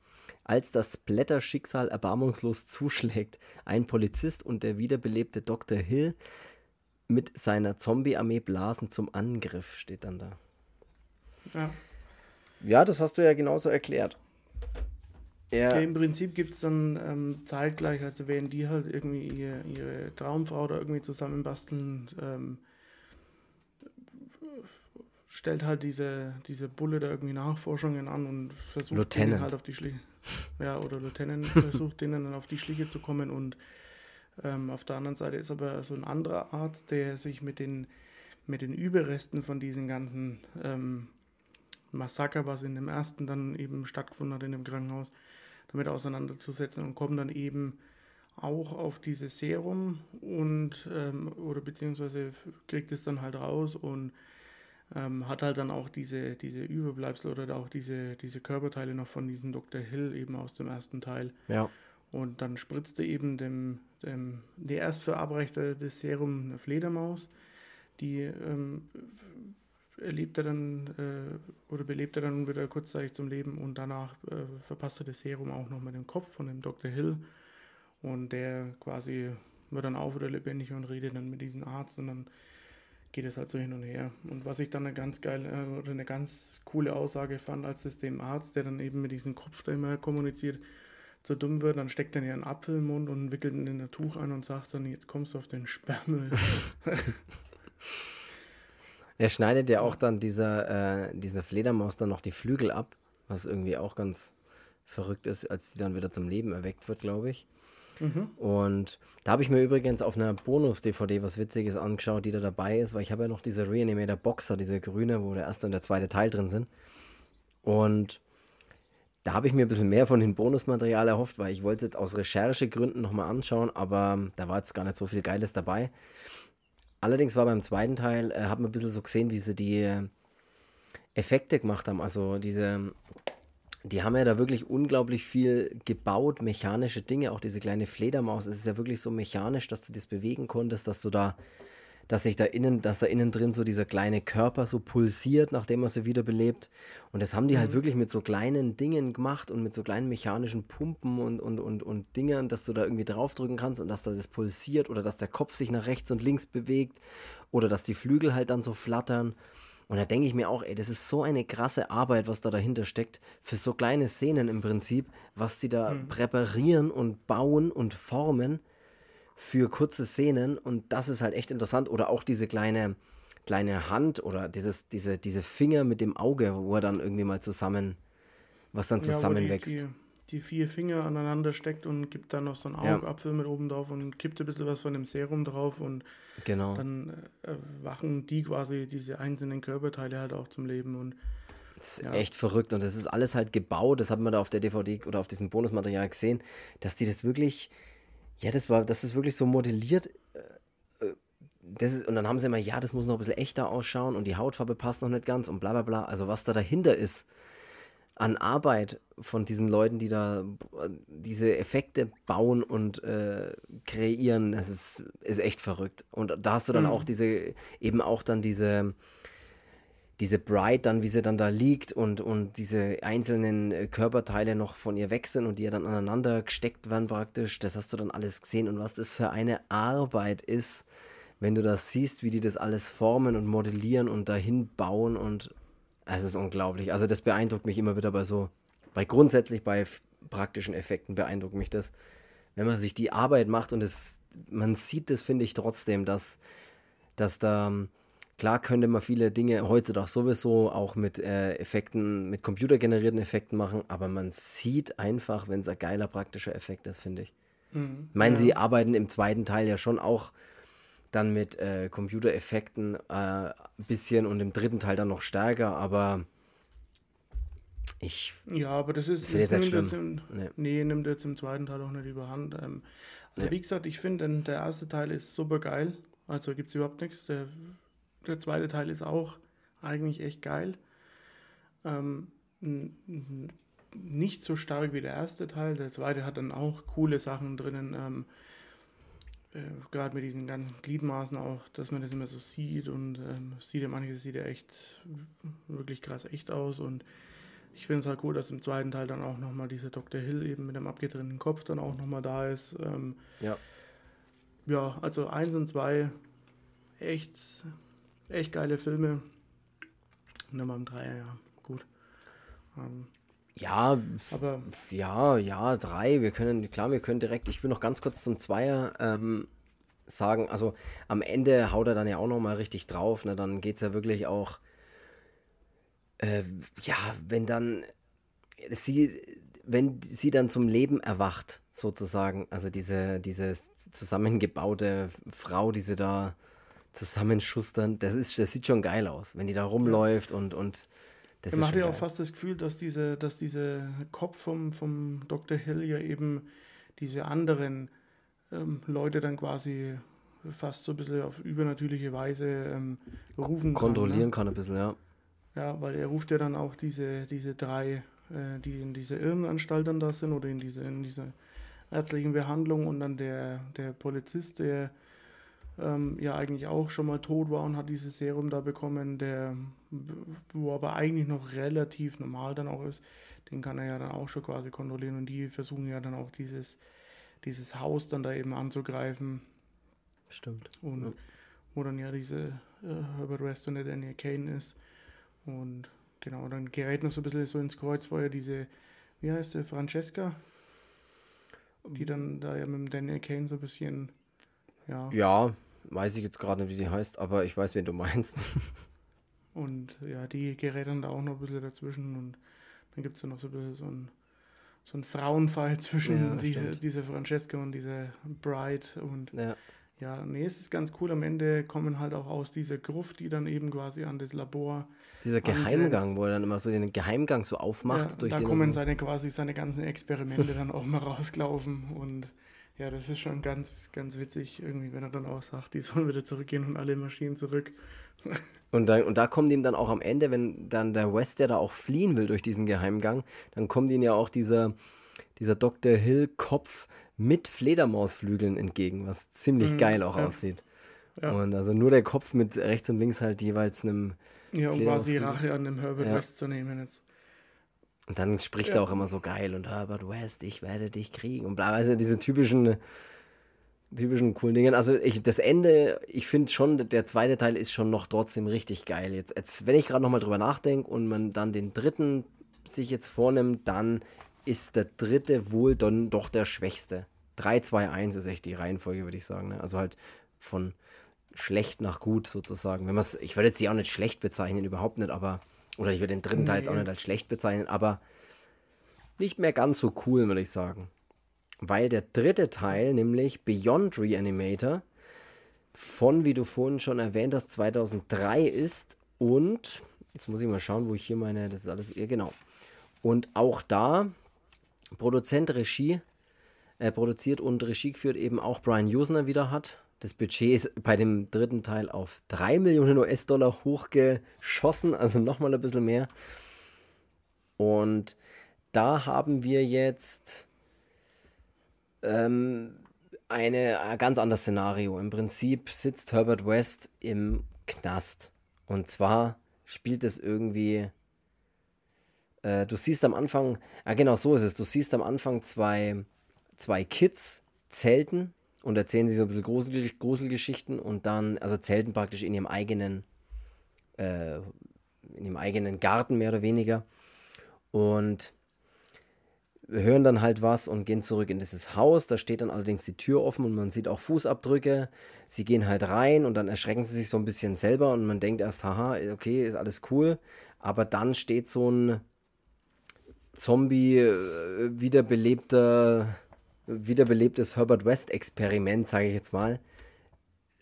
Als das Blätterschicksal erbarmungslos zuschlägt, ein Polizist und der wiederbelebte Dr. Hill mit seiner Zombie-Armee blasen zum Angriff, steht dann da. Ja. Ja, das hast du ja genauso erklärt. Ja. ja Im Prinzip gibt es dann ähm, zeitgleich, also während die halt irgendwie ihre, ihre Traumfrau da irgendwie zusammenbasteln, ähm, stellt halt diese, diese Bulle da irgendwie Nachforschungen an und versucht Lieutenant. denen halt auf die Schliche. Ja, oder Lieutenant versucht denen dann auf die Schliche zu kommen und ähm, auf der anderen Seite ist aber so ein anderer Arzt, der sich mit den, mit den Überresten von diesen ganzen ähm, Massaker, was in dem ersten dann eben stattgefunden hat in dem Krankenhaus, damit auseinanderzusetzen und kommen dann eben auch auf dieses Serum und ähm, oder beziehungsweise kriegt es dann halt raus und ähm, hat halt dann auch diese, diese Überbleibsel oder auch diese, diese Körperteile noch von diesem Dr. Hill eben aus dem ersten Teil. Ja. Und dann spritzte eben dem, dem der Erstverabreichter des Serum eine Fledermaus, die ähm, erlebt er dann äh, oder belebt er dann wieder kurzzeitig zum Leben und danach äh, verpasst er das Serum auch noch mit dem Kopf von dem Dr. Hill und der quasi wird dann auch wieder lebendig und redet dann mit diesem Arzt und dann geht es halt so hin und her. Und was ich dann eine ganz geile äh, oder eine ganz coole Aussage fand, als es dem Arzt, der dann eben mit diesem Kopf da immer kommuniziert, so dumm wird, dann steckt er ihr einen Apfel im Mund und wickelt ihn in ein Tuch ein und sagt dann, jetzt kommst du auf den Sperrmüll. Er schneidet ja auch dann dieser, äh, dieser Fledermaus dann noch die Flügel ab, was irgendwie auch ganz verrückt ist, als die dann wieder zum Leben erweckt wird, glaube ich. Und da habe ich mir übrigens auf einer Bonus-DVD was Witziges angeschaut, die da dabei ist, weil ich habe ja noch diese Reanimator Boxer, diese grüne, wo der erste und der zweite Teil drin sind. Und da habe ich mir ein bisschen mehr von dem Bonusmaterial erhofft, weil ich wollte es jetzt aus Recherchegründen nochmal anschauen, aber da war jetzt gar nicht so viel Geiles dabei. Allerdings war beim zweiten Teil, äh, hat man ein bisschen so gesehen, wie sie die äh, Effekte gemacht haben. Also diese, die haben ja da wirklich unglaublich viel gebaut, mechanische Dinge, auch diese kleine Fledermaus. Es ist ja wirklich so mechanisch, dass du das bewegen konntest, dass du da dass sich da innen, dass da innen drin so dieser kleine Körper so pulsiert, nachdem er sie wiederbelebt. Und das haben die halt mhm. halt wirklich mit so kleinen Dingen gemacht und mit so kleinen mechanischen Pumpen und, und, und, und Dingern, dass du da irgendwie draufdrücken kannst und dass da das pulsiert oder dass der Kopf sich nach rechts und links bewegt oder dass die Flügel halt dann so flattern. Und da denke ich mir auch, ey, das ist so eine krasse Arbeit, was da dahinter steckt, für so kleine Szenen im Prinzip, was sie da mhm. präparieren und bauen und formen für kurze Szenen und das ist halt echt interessant. Oder auch diese kleine, kleine Hand oder dieses, diese, diese Finger mit dem Auge, wo er dann irgendwie mal zusammen, was dann zusammenwächst. Ja, die, vier Finger aneinander steckt und gibt dann noch so einen Augapfel ja. mit oben drauf und kippt ein bisschen was von dem Serum drauf und genau. dann äh, wachen die quasi diese einzelnen Körperteile halt auch zum Leben und das ist ja. echt verrückt und das ist alles halt gebaut, das hat man da auf der DVD oder auf diesem Bonusmaterial gesehen, dass die das wirklich ja, das war, das ist wirklich so modelliert. Äh, äh, das ist, und dann haben sie immer, ja, das muss noch ein bisschen echter ausschauen und die Hautfarbe passt noch nicht ganz und bla bla bla. Also was da dahinter ist an Arbeit von diesen Leuten, die da diese Effekte bauen und äh, kreieren, das ist, ist echt verrückt. Und da hast du dann mhm. auch diese, eben auch dann diese diese Bride dann, wie sie dann da liegt und, und diese einzelnen äh, Körperteile noch von ihr weg sind und die ja dann aneinander gesteckt werden praktisch, das hast du dann alles gesehen und was das für eine Arbeit ist, wenn du das siehst, wie die das alles formen und modellieren und dahin bauen und es ist unglaublich. Also das beeindruckt mich immer wieder bei so, bei grundsätzlich bei praktischen Effekten beeindruckt mich das, wenn man sich die Arbeit macht und es, man sieht das, finde ich trotzdem, dass, dass da Klar könnte man viele Dinge heutzutage sowieso auch mit äh, Effekten, mit computergenerierten Effekten machen, aber man sieht einfach, wenn es ein geiler praktischer Effekt ist, finde ich. Mhm. Ich meine, ja. sie arbeiten im zweiten Teil ja schon auch dann mit äh, Computereffekten äh, ein bisschen und im dritten Teil dann noch stärker, aber ich. Ja, aber das ist. Das nimmt jetzt im, nee. nee. nimmt jetzt im zweiten Teil auch nicht überhand. Ähm, also nee. Wie gesagt, ich finde, der erste Teil ist super geil. Also gibt es überhaupt nichts. Der der zweite Teil ist auch eigentlich echt geil. Ähm, nicht so stark wie der erste Teil. Der zweite hat dann auch coole Sachen drinnen. Ähm, äh, Gerade mit diesen ganzen Gliedmaßen auch, dass man das immer so sieht und ähm, sieht ja manches sieht ja echt wirklich krass echt aus und ich finde es halt cool, dass im zweiten Teil dann auch nochmal dieser Dr. Hill eben mit dem abgetrennten Kopf dann auch nochmal da ist. Ähm, ja. Ja, also eins und zwei echt, echt geile Filme. Und dann beim Dreier, ja, gut. Ähm, ja, aber ja, ja, drei. Wir können, klar, wir können direkt, ich will noch ganz kurz zum Zweier ähm, sagen, also am Ende haut er dann ja auch nochmal richtig drauf, ne? Dann geht es ja wirklich auch, äh, ja, wenn dann sie, wenn sie dann zum Leben erwacht, sozusagen, also diese, diese zusammengebaute Frau, die sie da zusammenschustern, das ist, das sieht schon geil aus, wenn die da rumläuft und, und das Man hat ja auch fast das Gefühl, dass diese, dass diese Kopf vom, vom Dr. Hill ja eben diese anderen ähm, Leute dann quasi fast so ein bisschen auf übernatürliche Weise ähm, rufen kann. Kontrollieren ne? kann ein bisschen, ja. Ja, weil er ruft ja dann auch diese, diese drei, äh, die in dieser Irrenanstalt dann da sind oder in dieser, in dieser ärztlichen Behandlung und dann der, der Polizist, der ähm, ja eigentlich auch schon mal tot war und hat dieses Serum da bekommen, der, wo aber eigentlich noch relativ normal dann auch ist, den kann er ja dann auch schon quasi kontrollieren und die versuchen ja dann auch dieses, dieses Haus dann da eben anzugreifen. Stimmt. Und ja. wo dann ja diese äh, Herbert West und der Daniel Kane ist. Und genau, dann gerät noch so ein bisschen so ins Kreuzfeuer diese, wie heißt sie, Francesca, die dann da ja mit dem Daniel Kane so ein bisschen, ja. Ja, weiß ich jetzt gerade nicht, wie die heißt, aber ich weiß, wen du meinst. und ja, die gerät dann da auch noch ein bisschen dazwischen und dann gibt es ja noch so ein bisschen so ein, so ein Frauenfight zwischen ja, diese, dieser Francesca und dieser Bride und ja. ja, nee, es ist ganz cool. Am Ende kommen halt auch aus dieser Gruft, die dann eben quasi an das Labor. Dieser Geheimgang, wo er dann immer so den Geheimgang so aufmacht. Ja, durch da kommen so seine quasi seine ganzen Experimente dann auch mal rausgelaufen und ja, das ist schon ganz, ganz witzig, irgendwie, wenn er dann auch sagt, die sollen wieder zurückgehen und alle Maschinen zurück. Und, dann, und da kommt ihm dann auch am Ende, wenn dann der West, der da auch fliehen will durch diesen Geheimgang, dann kommt ihm ja auch dieser, dieser Dr. Hill-Kopf mit Fledermausflügeln entgegen, was ziemlich mhm, geil auch ja. aussieht. Ja. Und also nur der Kopf mit rechts und links halt jeweils einem. Ja, um quasi Rache an dem Herbert ja. West zu nehmen jetzt. Und dann spricht ja. er auch immer so geil und Herbert West, ich werde dich kriegen und bla, also diese typischen, typischen coolen Dinge. Also ich, das Ende, ich finde schon, der zweite Teil ist schon noch trotzdem richtig geil. Jetzt, jetzt wenn ich gerade nochmal drüber nachdenke und man dann den dritten sich jetzt vornimmt, dann ist der dritte wohl dann doch der schwächste. 3, 2, 1 ist echt die Reihenfolge, würde ich sagen. Ne? Also halt von schlecht nach gut sozusagen. Wenn ich würde jetzt sie auch nicht schlecht bezeichnen, überhaupt nicht, aber oder ich würde den dritten nee. Teil jetzt auch nicht als schlecht bezeichnen, aber nicht mehr ganz so cool, würde ich sagen. Weil der dritte Teil, nämlich Beyond Reanimator, von, wie du vorhin schon erwähnt hast, 2003 ist und, jetzt muss ich mal schauen, wo ich hier meine, das ist alles, ja genau. Und auch da, Produzent, Regie, äh, produziert und Regie geführt eben auch Brian Usner wieder hat. Das Budget ist bei dem dritten Teil auf 3 Millionen US-Dollar hochgeschossen, also nochmal ein bisschen mehr. Und da haben wir jetzt ähm, eine, ein ganz anderes Szenario. Im Prinzip sitzt Herbert West im Knast. Und zwar spielt es irgendwie. Äh, du siehst am Anfang, ja genau so ist es, du siehst am Anfang zwei, zwei Kids zelten und erzählen sich so ein bisschen Grusel, Gruselgeschichten und dann, also zelten praktisch in ihrem eigenen, äh, in ihrem eigenen Garten mehr oder weniger. Und hören dann halt was und gehen zurück in dieses Haus. Da steht dann allerdings die Tür offen und man sieht auch Fußabdrücke. Sie gehen halt rein und dann erschrecken sie sich so ein bisschen selber und man denkt erst, haha, okay, ist alles cool. Aber dann steht so ein Zombie, äh, wiederbelebter wiederbelebtes Herbert West-Experiment, sage ich jetzt mal,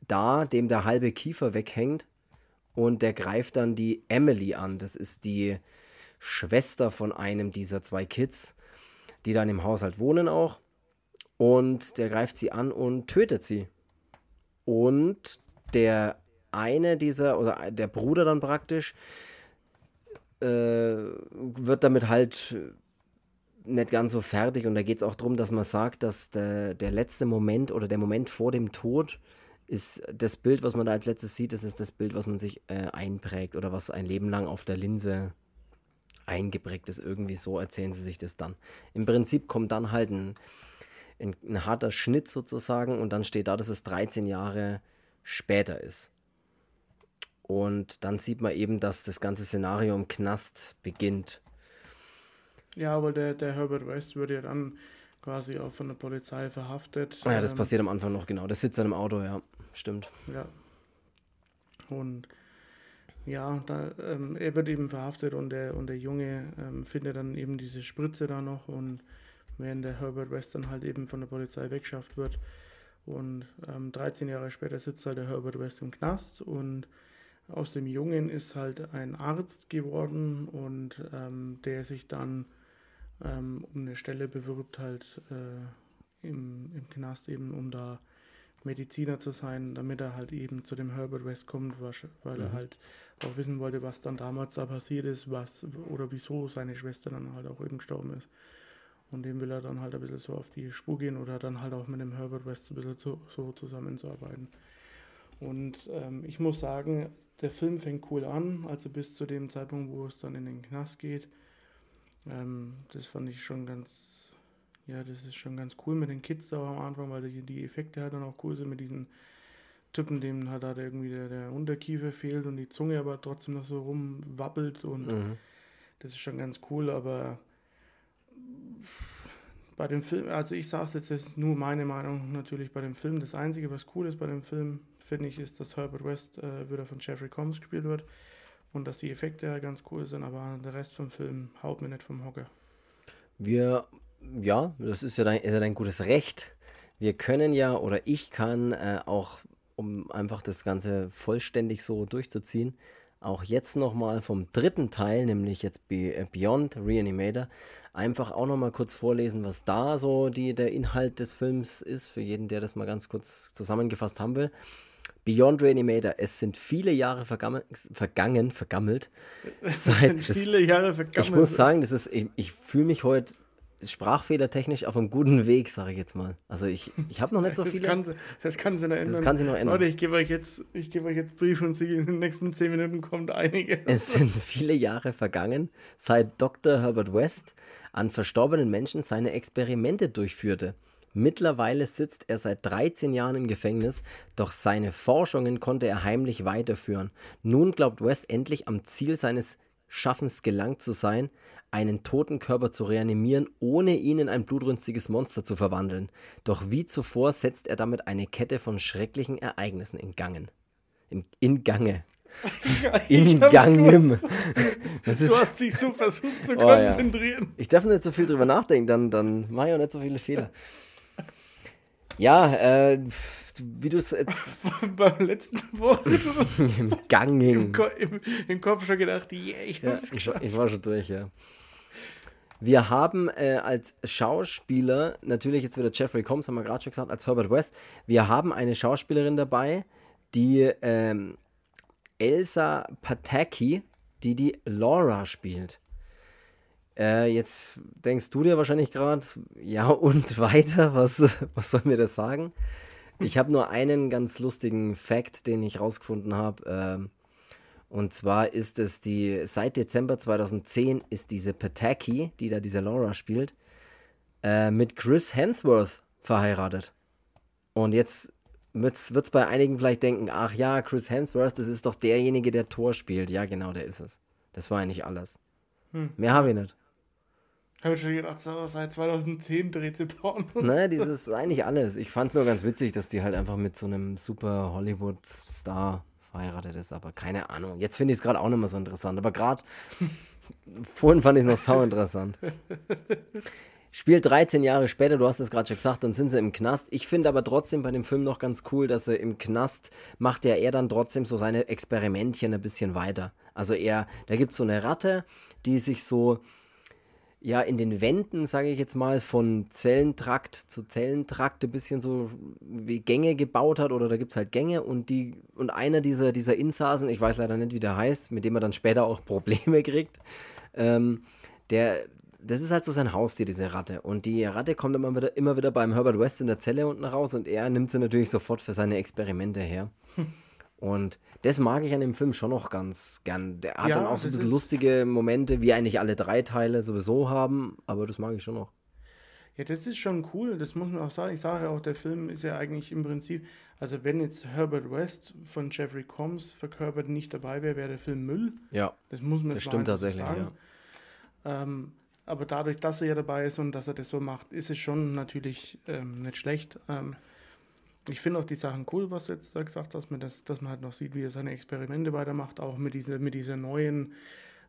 da, dem der halbe Kiefer weghängt und der greift dann die Emily an. Das ist die Schwester von einem dieser zwei Kids, die dann im Haushalt wohnen auch. Und der greift sie an und tötet sie. Und der eine dieser, oder der Bruder dann praktisch, äh, wird damit halt nicht ganz so fertig und da geht es auch darum, dass man sagt, dass der, der letzte Moment oder der Moment vor dem Tod ist das Bild, was man da als letztes sieht, das ist das Bild, was man sich äh, einprägt oder was ein Leben lang auf der Linse eingeprägt ist. Irgendwie so erzählen sie sich das dann. Im Prinzip kommt dann halt ein, ein, ein harter Schnitt sozusagen und dann steht da, dass es 13 Jahre später ist. Und dann sieht man eben, dass das ganze Szenario im Knast beginnt. Ja, aber der, der Herbert West würde ja dann quasi auch von der Polizei verhaftet. Ah ja, das ähm, passiert am Anfang noch, genau. Der sitzt dann im Auto, ja, stimmt. Ja. Und ja, da, ähm, er wird eben verhaftet und der, und der Junge ähm, findet dann eben diese Spritze da noch und während der Herbert West dann halt eben von der Polizei weggeschafft wird. Und ähm, 13 Jahre später sitzt halt der Herbert West im Knast und aus dem Jungen ist halt ein Arzt geworden und ähm, der sich dann ähm, um eine Stelle bewirbt, halt äh, im, im Knast eben, um da Mediziner zu sein, damit er halt eben zu dem Herbert West kommt, weil mhm. er halt auch wissen wollte, was dann damals da passiert ist, was oder wieso seine Schwester dann halt auch eben gestorben ist. Und dem will er dann halt ein bisschen so auf die Spur gehen oder dann halt auch mit dem Herbert West ein bisschen so, so zusammenzuarbeiten. Und ähm, ich muss sagen, der Film fängt cool an, also bis zu dem Zeitpunkt, wo es dann in den Knast geht. Ähm, das fand ich schon ganz, ja, das ist schon ganz cool mit den Kids da am Anfang, weil die, die Effekte halt dann auch cool sind mit diesen Typen, dem halt, halt irgendwie der, der Unterkiefer fehlt und die Zunge aber trotzdem noch so rumwabbelt und mhm. das ist schon ganz cool, aber bei dem Film, also ich sage es jetzt, das ist nur meine Meinung natürlich bei dem Film, das Einzige, was cool ist bei dem Film, finde ich, ist, dass Herbert West äh, wieder von Jeffrey Combs gespielt wird und dass die Effekte ganz cool sind, aber der Rest vom Film haut mir nicht vom Hocker. Wir, ja, das ist ja dein, ist ja dein gutes Recht. Wir können ja, oder ich kann äh, auch, um einfach das Ganze vollständig so durchzuziehen, auch jetzt nochmal vom dritten Teil, nämlich jetzt äh, Beyond Reanimator, einfach auch nochmal kurz vorlesen, was da so die, der Inhalt des Films ist, für jeden, der das mal ganz kurz zusammengefasst haben will. Beyond Reanimator, es sind viele Jahre vergangen, vergangen vergammelt. Es sind viele Jahre vergammelt. Ich muss sagen, das ist, ich, ich fühle mich heute sprachfehlertechnisch auf einem guten Weg, sage ich jetzt mal. Also ich, ich habe noch nicht so viele. Das kann, sie, das kann sie noch ändern. Das kann sie noch ändern. Leute, ich gebe euch jetzt, ich gebe euch jetzt Brief und Sie in den nächsten zehn Minuten kommt einige. Es sind viele Jahre vergangen, seit Dr. Herbert West an verstorbenen Menschen seine Experimente durchführte. Mittlerweile sitzt er seit 13 Jahren im Gefängnis, doch seine Forschungen konnte er heimlich weiterführen. Nun glaubt West endlich am Ziel seines Schaffens gelangt zu sein, einen toten Körper zu reanimieren, ohne ihn in ein blutrünstiges Monster zu verwandeln. Doch wie zuvor setzt er damit eine Kette von schrecklichen Ereignissen in Gangen. In, in Gange. in Gangem. du hast dich so versucht zu oh, konzentrieren. Ja. Ich darf nicht so viel drüber nachdenken, dann, dann mache ich auch nicht so viele Fehler. Ja, äh, wie du es jetzt. Beim letzten Wort. Im Gang hing. Im, Ko im, Im, Kopf schon gedacht, yeah, ich, ja, ich, ich war schon durch, ja. Wir haben äh, als Schauspieler, natürlich jetzt wieder Jeffrey Combs, haben wir gerade schon gesagt, als Herbert West. Wir haben eine Schauspielerin dabei, die ähm, Elsa Pataki, die die Laura spielt. Äh, jetzt denkst du dir wahrscheinlich gerade, ja und weiter, was, was soll mir das sagen? Ich habe nur einen ganz lustigen Fact, den ich rausgefunden habe. Ähm, und zwar ist es die, seit Dezember 2010 ist diese Pataki, die da diese Laura spielt, äh, mit Chris Hemsworth verheiratet. Und jetzt wird es bei einigen vielleicht denken, ach ja, Chris Hemsworth, das ist doch derjenige, der Tor spielt. Ja, genau, der ist es. Das war eigentlich alles. Hm. Mehr habe ich nicht. Habe ich schon gedacht, so, seit 2010 dreht sie Porno. Nein, dieses ist eigentlich alles. Ich fand es nur ganz witzig, dass die halt einfach mit so einem super Hollywood-Star verheiratet ist, aber keine Ahnung. Jetzt finde ich es gerade auch nicht mehr so interessant, aber gerade vorhin fand ich es noch sau interessant. Spielt 13 Jahre später, du hast es gerade schon gesagt, dann sind sie im Knast. Ich finde aber trotzdem bei dem Film noch ganz cool, dass er im Knast macht ja er dann trotzdem so seine Experimentchen ein bisschen weiter. Also er, da gibt es so eine Ratte, die sich so ja in den Wänden, sage ich jetzt mal, von Zellentrakt zu Zellentrakt ein bisschen so wie Gänge gebaut hat oder da gibt es halt Gänge und die und einer dieser, dieser Insassen, ich weiß leider nicht, wie der heißt, mit dem er dann später auch Probleme kriegt, ähm, der, das ist halt so sein Haustier, diese Ratte. Und die Ratte kommt immer wieder, immer wieder beim Herbert West in der Zelle unten raus und er nimmt sie natürlich sofort für seine Experimente her. Und das mag ich an dem Film schon noch ganz gern. Der hat Ja, dann auch so ein bisschen lustige Momente, wie eigentlich alle drei Teile sowieso haben, aber das mag ich schon noch. Ja, das ist schon cool, das muss man auch sagen. Ich sage ja auch, der Film ist ja eigentlich im Prinzip, also wenn jetzt Herbert West von Jeffrey Combs verkörpert nicht dabei wäre, wäre der Film Müll. Ja, Das muss man das stimmt tatsächlich, ja. sagen. Ähm, aber dadurch, dass er ja dabei ist und dass er das so macht, ist es schon natürlich ähm, nicht schlecht. Ähm, ich finde auch die Sachen cool, was du jetzt da gesagt hast, das, dass man halt noch sieht, wie er seine Experimente weitermacht, auch mit dieser, mit dieser neuen,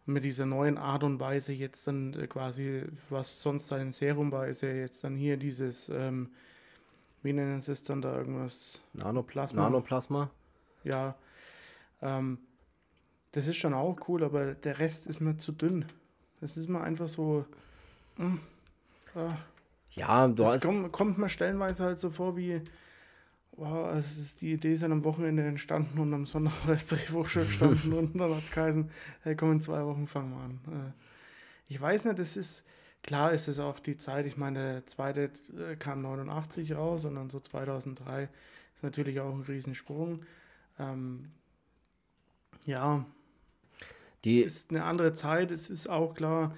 mit dieser neuen Art und Weise jetzt dann äh, quasi, was sonst sein Serum war, ist ja jetzt dann hier dieses, ähm, wie nennen sie es dann da irgendwas? Nanoplasma. Plasma. Nanoplasma. Ja, ähm, das ist schon auch cool, aber der Rest ist mir zu dünn. Das ist mir einfach so. mm, ah, Ja, du das hast. kommt, kommt mir stellenweise halt so vor wie. Wow, es ist, die Idee ist am Wochenende entstanden und am Sonntag war das Drehbuch schon gestanden und dann hat es geheißen, hey, komm, in zwei Wochen fangen wir an. Äh, ich weiß nicht, das ist, klar ist es auch die Zeit, ich meine, der zweite äh, kam 89 raus und dann so 2003 ist natürlich auch ein Riesensprung. Ähm, ja, Die, ist eine andere Zeit, es ist auch klar.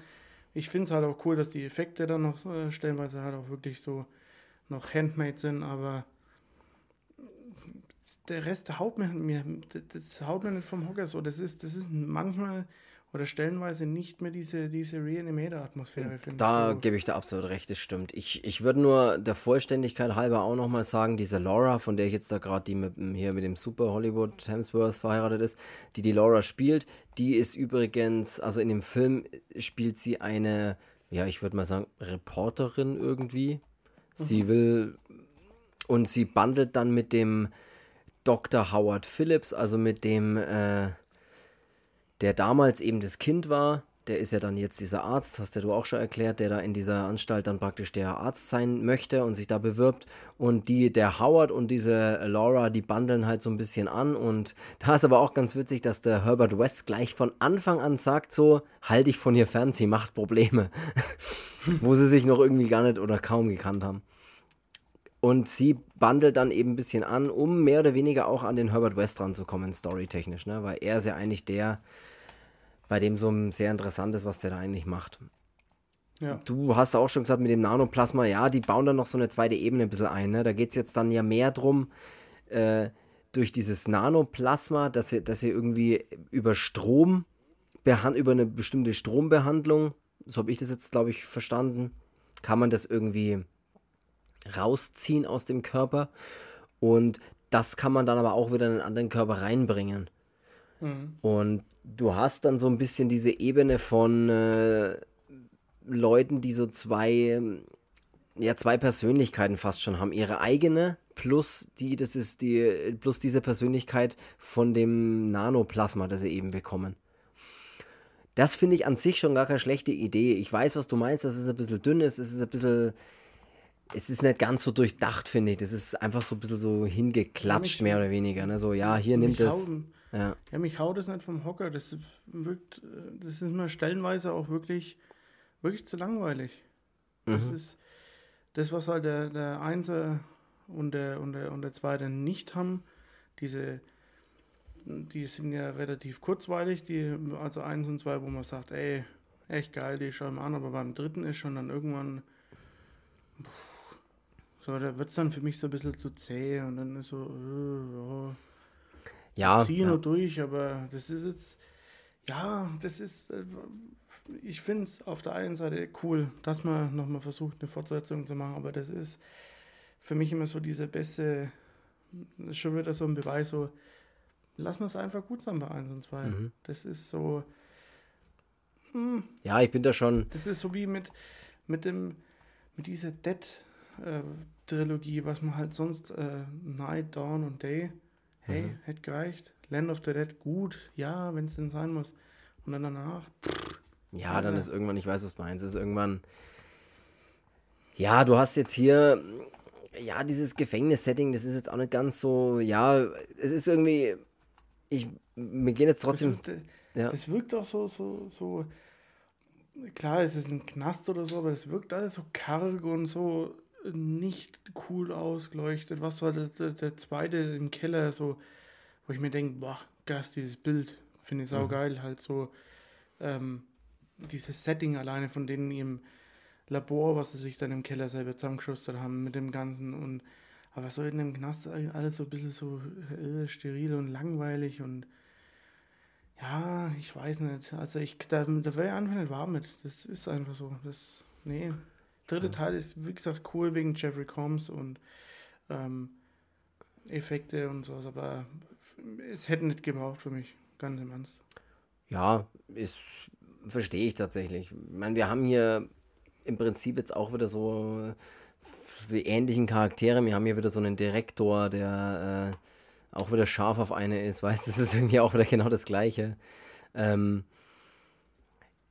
Ich finde es halt auch cool, dass die Effekte dann noch äh, stellenweise halt auch wirklich so noch handmade sind, aber der Rest haut mir, mir das, haut mir nicht vom Hocker so. Das ist, das ist manchmal oder stellenweise nicht mehr diese, diese Reanimator-Atmosphäre, Da ich. So. gebe ich dir absolut recht, das stimmt. Ich, ich würde nur der Vollständigkeit halber auch nochmal sagen, diese Laura, von der ich jetzt da gerade, die mit, hier mit dem Super Hollywood Hemsworth verheiratet ist, die die Laura spielt, die ist übrigens, also in dem Film spielt sie eine, ja, ich würde mal sagen, Reporterin irgendwie. Sie will und sie bandelt dann mit dem Dr. Howard Phillips, also mit dem, äh, der damals eben das Kind war, der ist ja dann jetzt dieser Arzt, hast ja du auch schon erklärt, der da in dieser Anstalt dann praktisch der Arzt sein möchte und sich da bewirbt. Und die, der Howard und diese Laura, die bandeln halt so ein bisschen an. Und da ist aber auch ganz witzig, dass der Herbert West gleich von Anfang an sagt: so, halt dich von ihr fern, sie macht Probleme. Wo sie sich noch irgendwie gar nicht oder kaum gekannt haben. Und sie bandelt dann eben ein bisschen an, um mehr oder weniger auch an den Herbert West ranzukommen, storytechnisch, ne? Weil er ist ja eigentlich der, bei dem so ein sehr interessant ist, was der da eigentlich macht. Ja. Du hast auch schon gesagt, mit dem Nanoplasma, ja, die bauen dann noch so eine zweite Ebene ein bisschen ein. Ne? Da geht es jetzt dann ja mehr drum, äh, durch dieses Nanoplasma, dass sie, dass sie irgendwie über Strom, über eine bestimmte Strombehandlung, so habe ich das jetzt, glaube ich, verstanden, kann man das irgendwie rausziehen aus dem Körper. Und das kann man dann aber auch wieder in einen anderen Körper reinbringen. Mhm. Und du hast dann so ein bisschen diese Ebene von äh, Leuten, die so zwei, ähm, ja, zwei Persönlichkeiten fast schon haben. Ihre eigene plus die, das ist die, plus diese Persönlichkeit von dem Nanoplasma, das sie eben bekommen. Das finde ich an sich schon gar keine schlechte Idee. Ich weiß, was du meinst, dass es ein bisschen dünn ist, es ist ein bisschen. Es ist nicht ganz so durchdacht, finde ich. Das ist einfach so ein bisschen so hingeklatscht, mich- mehr oder weniger. Ne? So, ja, hier nimmt es. Ja. Ja, mich haut es nicht vom Hocker. Das wirkt, äh, das ist mir stellenweise auch wirklich, wirklich zu langweilig. Das Mhm. ist das, was halt der, der Einser und der, und, der, und der Zweite nicht haben. Diese, die sind ja relativ kurzweilig, die, also eins und zwei, wo man sagt, ey, echt geil, die schauen wir an, aber beim dritten ist schon dann irgendwann, pff, so, da wird es dann für mich so ein bisschen zu zäh und dann ist so, äh, ja Ja, zieh ja. nur durch, aber das ist jetzt, ja, das ist, äh, ich finde es auf der einen Seite cool, dass man nochmal versucht, eine Fortsetzung zu machen, aber das ist für mich immer so diese beste, das ist schon wieder so ein Beweis, so, lassen wir es einfach gut sein bei 1 und 2. Mhm. Das ist so, hm, ja, ich bin da schon. das ist so wie mit, mit dem, mit dieser Dead-Trilogie, was man halt sonst, äh, Night, Dawn und Day, hey, Mhm. hätte gereicht. Land of the Dead, gut, ja, wenn es denn sein muss. Und dann danach, Ja, dann Ja. ist irgendwann, ich weiß, was du meinst, ist irgendwann. Ja, du hast jetzt hier. Ja, dieses Gefängnissetting, das ist jetzt auch nicht ganz so. Ja, es ist irgendwie. Ich, wir gehen jetzt das, trotzdem. wirkt, äh, Ja. das wirkt auch so, so, so, klar, es ist ein Knast oder so, aber es wirkt alles so karg und so nicht cool ausgeleuchtet. Was war der, der, zweite im Keller, so, wo ich mir denke, boah, Gas, dieses Bild, finde ich saugeil, mhm. halt so, ähm, dieses Setting alleine von denen im Labor, was sie sich dann im Keller selber zusammengeschustert haben mit dem Ganzen und aber so in dem Knast alles so ein bisschen so äh, steril und langweilig und ja, ich weiß nicht. Also ich, da, da wäre ich einfach nicht warm mit. Das ist einfach so. Das, nee. Dritte ja. Teil ist, wie gesagt, cool wegen Jeffrey Combs und ähm, Effekte und sowas, aber es hätte nicht gebraucht für mich, ganz im Ernst. Ja, ist, verstehe ich tatsächlich. Ich meine, wir haben hier im Prinzip jetzt auch wieder so, so die ähnlichen Charaktere. Wir haben hier wieder so einen Direktor, der äh, auch wieder scharf auf eine ist. Weißt das ist irgendwie auch wieder genau das Gleiche. Ähm,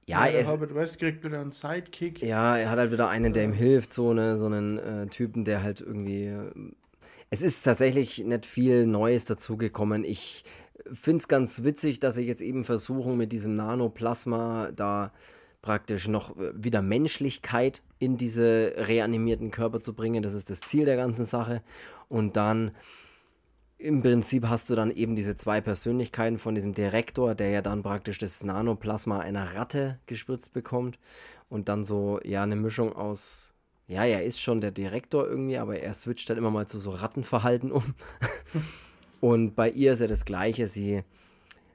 ja, ja es, Robert West kriegt wieder einen Sidekick. Ja, er hat halt wieder einen, der ihm hilft, so, eine, so einen äh, Typen, der halt irgendwie. Äh, es ist tatsächlich nicht viel Neues dazugekommen. Ich finde es ganz witzig, dass sie jetzt eben versuchen, mit diesem Nanoplasma da praktisch noch äh, wieder Menschlichkeit in diese reanimierten Körper zu bringen. Das ist das Ziel der ganzen Sache. Und dann im Prinzip hast du dann eben diese zwei Persönlichkeiten von diesem Direktor, der ja dann praktisch das Nanoplasma einer Ratte gespritzt bekommt. Und dann so, ja, eine Mischung aus, ja, er ist schon der Direktor irgendwie, aber er switcht dann immer mal zu so Rattenverhalten um. Und bei ihr ist ja das Gleiche. Sie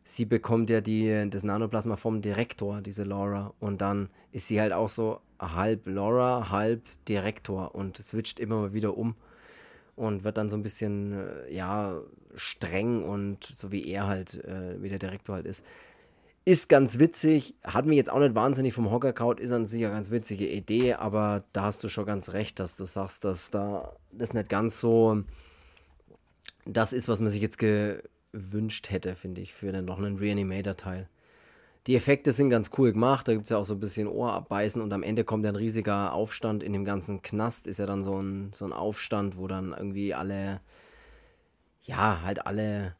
sie bekommt ja die, das Nanoplasma vom Direktor, diese Laura. Und dann ist sie halt auch so halb Laura, halb Direktor und switcht immer mal wieder um und wird dann so ein bisschen, äh, ja, streng und so wie er halt, äh, wie der Direktor halt ist. Ist ganz witzig, hat mir jetzt auch nicht wahnsinnig vom Hocker kaut, ist an sich eine ganz witzige Idee, aber da hast du schon ganz recht, dass du sagst, dass da das nicht ganz so das ist, was man sich jetzt ge gewünscht hätte, finde ich, für den, noch einen Reanimator-Teil. Die Effekte sind ganz cool gemacht, da gibt es ja auch so ein bisschen Ohr abbeißen und am Ende kommt ein riesiger Aufstand in dem ganzen Knast, ist ja dann so ein, so ein Aufstand, wo dann irgendwie alle, ja, halt alle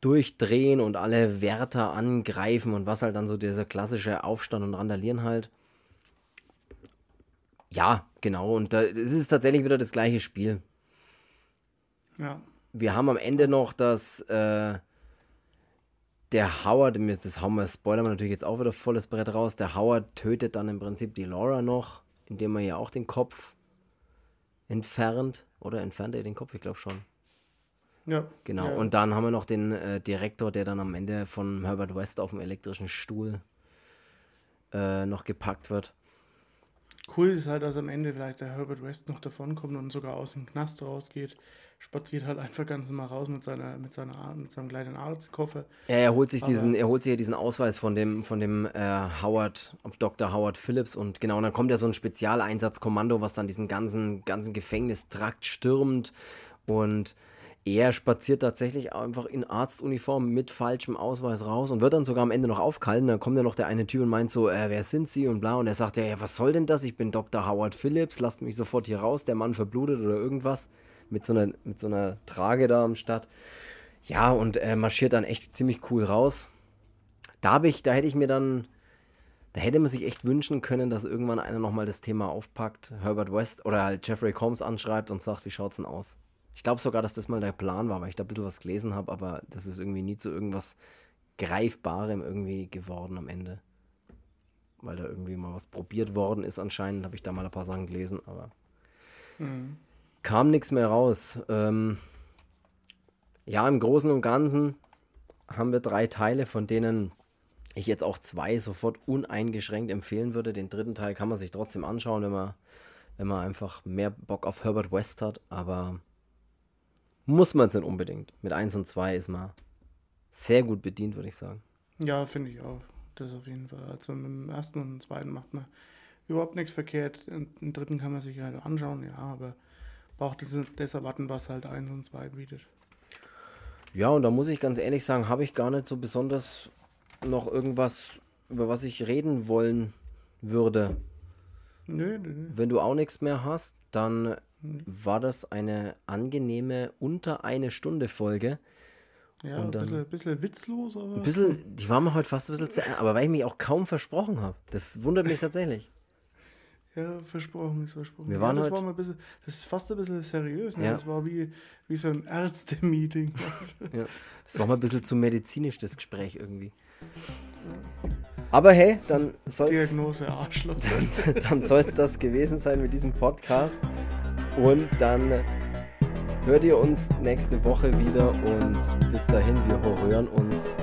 durchdrehen und alle Wärter angreifen und was halt dann so dieser klassische Aufstand und Randalieren halt. Ja, genau, und es ist tatsächlich wieder das gleiche Spiel. Ja wir haben am Ende noch das, äh, der Howard, das hauen wir, spoilern wir natürlich jetzt auch wieder volles Brett raus. Der Howard tötet dann im Prinzip die Laura noch, indem er ja auch den Kopf entfernt. Oder entfernt er den Kopf? Ich glaube schon. Ja. Genau. Ja. Und dann haben wir noch den äh, Direktor, der dann am Ende von Herbert West auf dem elektrischen Stuhl äh, noch gepackt wird. Cool ist halt, dass am Ende vielleicht der Herbert West noch davonkommt und sogar aus dem Knast rausgeht spaziert halt einfach ganz normal raus mit seiner, mit seiner, mit seinem kleinen Arztkoffer. Ja, er holt sich Aber diesen, er holt sich ja diesen Ausweis von dem, von dem äh, Howard, Dr. Howard Phillips und genau, und dann kommt ja so ein Spezialeinsatzkommando, was dann diesen ganzen, ganzen Gefängnistrakt stürmt und er spaziert tatsächlich einfach in Arztuniform mit falschem Ausweis raus und wird dann sogar am Ende noch aufgehalten. Dann kommt ja noch der eine Typ und meint so, äh, wer sind Sie und bla. Und er sagt ja, was soll denn das? Ich bin Dr. Howard Phillips, lasst mich sofort hier raus, der Mann verblutet oder irgendwas mit so einer, mit so einer Trage da am Start. Ja, und er marschiert dann echt ziemlich cool raus. Da habe ich, da hätte ich mir dann, da hätte man sich echt wünschen können, dass irgendwann einer nochmal das Thema aufpackt, Herbert West oder halt Jeffrey Combs anschreibt und sagt, wie schaut's denn aus? Ich glaube sogar, dass das mal der Plan war, weil ich da ein bisschen was gelesen habe, aber das ist irgendwie nie zu irgendwas Greifbarem irgendwie geworden am Ende. Weil da irgendwie mal was probiert worden ist anscheinend, habe ich da mal ein paar Sachen gelesen, aber mhm kam nichts mehr raus. Ähm, ja, im Großen und Ganzen haben wir drei Teile, von denen ich jetzt auch zwei sofort uneingeschränkt empfehlen würde. Den dritten Teil kann man sich trotzdem anschauen, wenn man, wenn man einfach mehr Bock auf Herbert West hat, aber muss man es nicht unbedingt. Mit 1 und 2 ist man sehr gut bedient, würde ich sagen. Ja, finde ich auch. Das auf jeden Fall. Also mit dem ersten und dem zweiten macht man überhaupt nichts verkehrt. Den dritten kann man sich halt anschauen, ja, aber braucht das erwarten, was halt 1 und 2 bietet. Ja, und da muss ich ganz ehrlich sagen, habe ich gar nicht so besonders noch irgendwas, über was ich reden wollen würde. Nö, nö. Wenn du auch nichts mehr hast, dann war das eine angenehme unter eine Stunde Folge. Ja, Und ein dann- bisschen, bisschen witzlos, aber. Ein bisschen, die waren mir heute fast ein bisschen zu aber weil ich mich auch kaum versprochen habe. Das wundert mich tatsächlich. Ja, versprochen ist versprochen. Wir ja, waren das heute- war ein bisschen, das ist fast ein bisschen seriös, ne? Ja. Das war wie, wie so ein Ärzte-Meeting. Ja. Das war mal ein bisschen zu medizinisch, das Gespräch irgendwie. Aber hey, dann soll es Diagnose Arschloch. dann soll's das gewesen sein mit diesem Podcast. Und dann hört ihr uns nächste Woche wieder. Und bis dahin, wir hören uns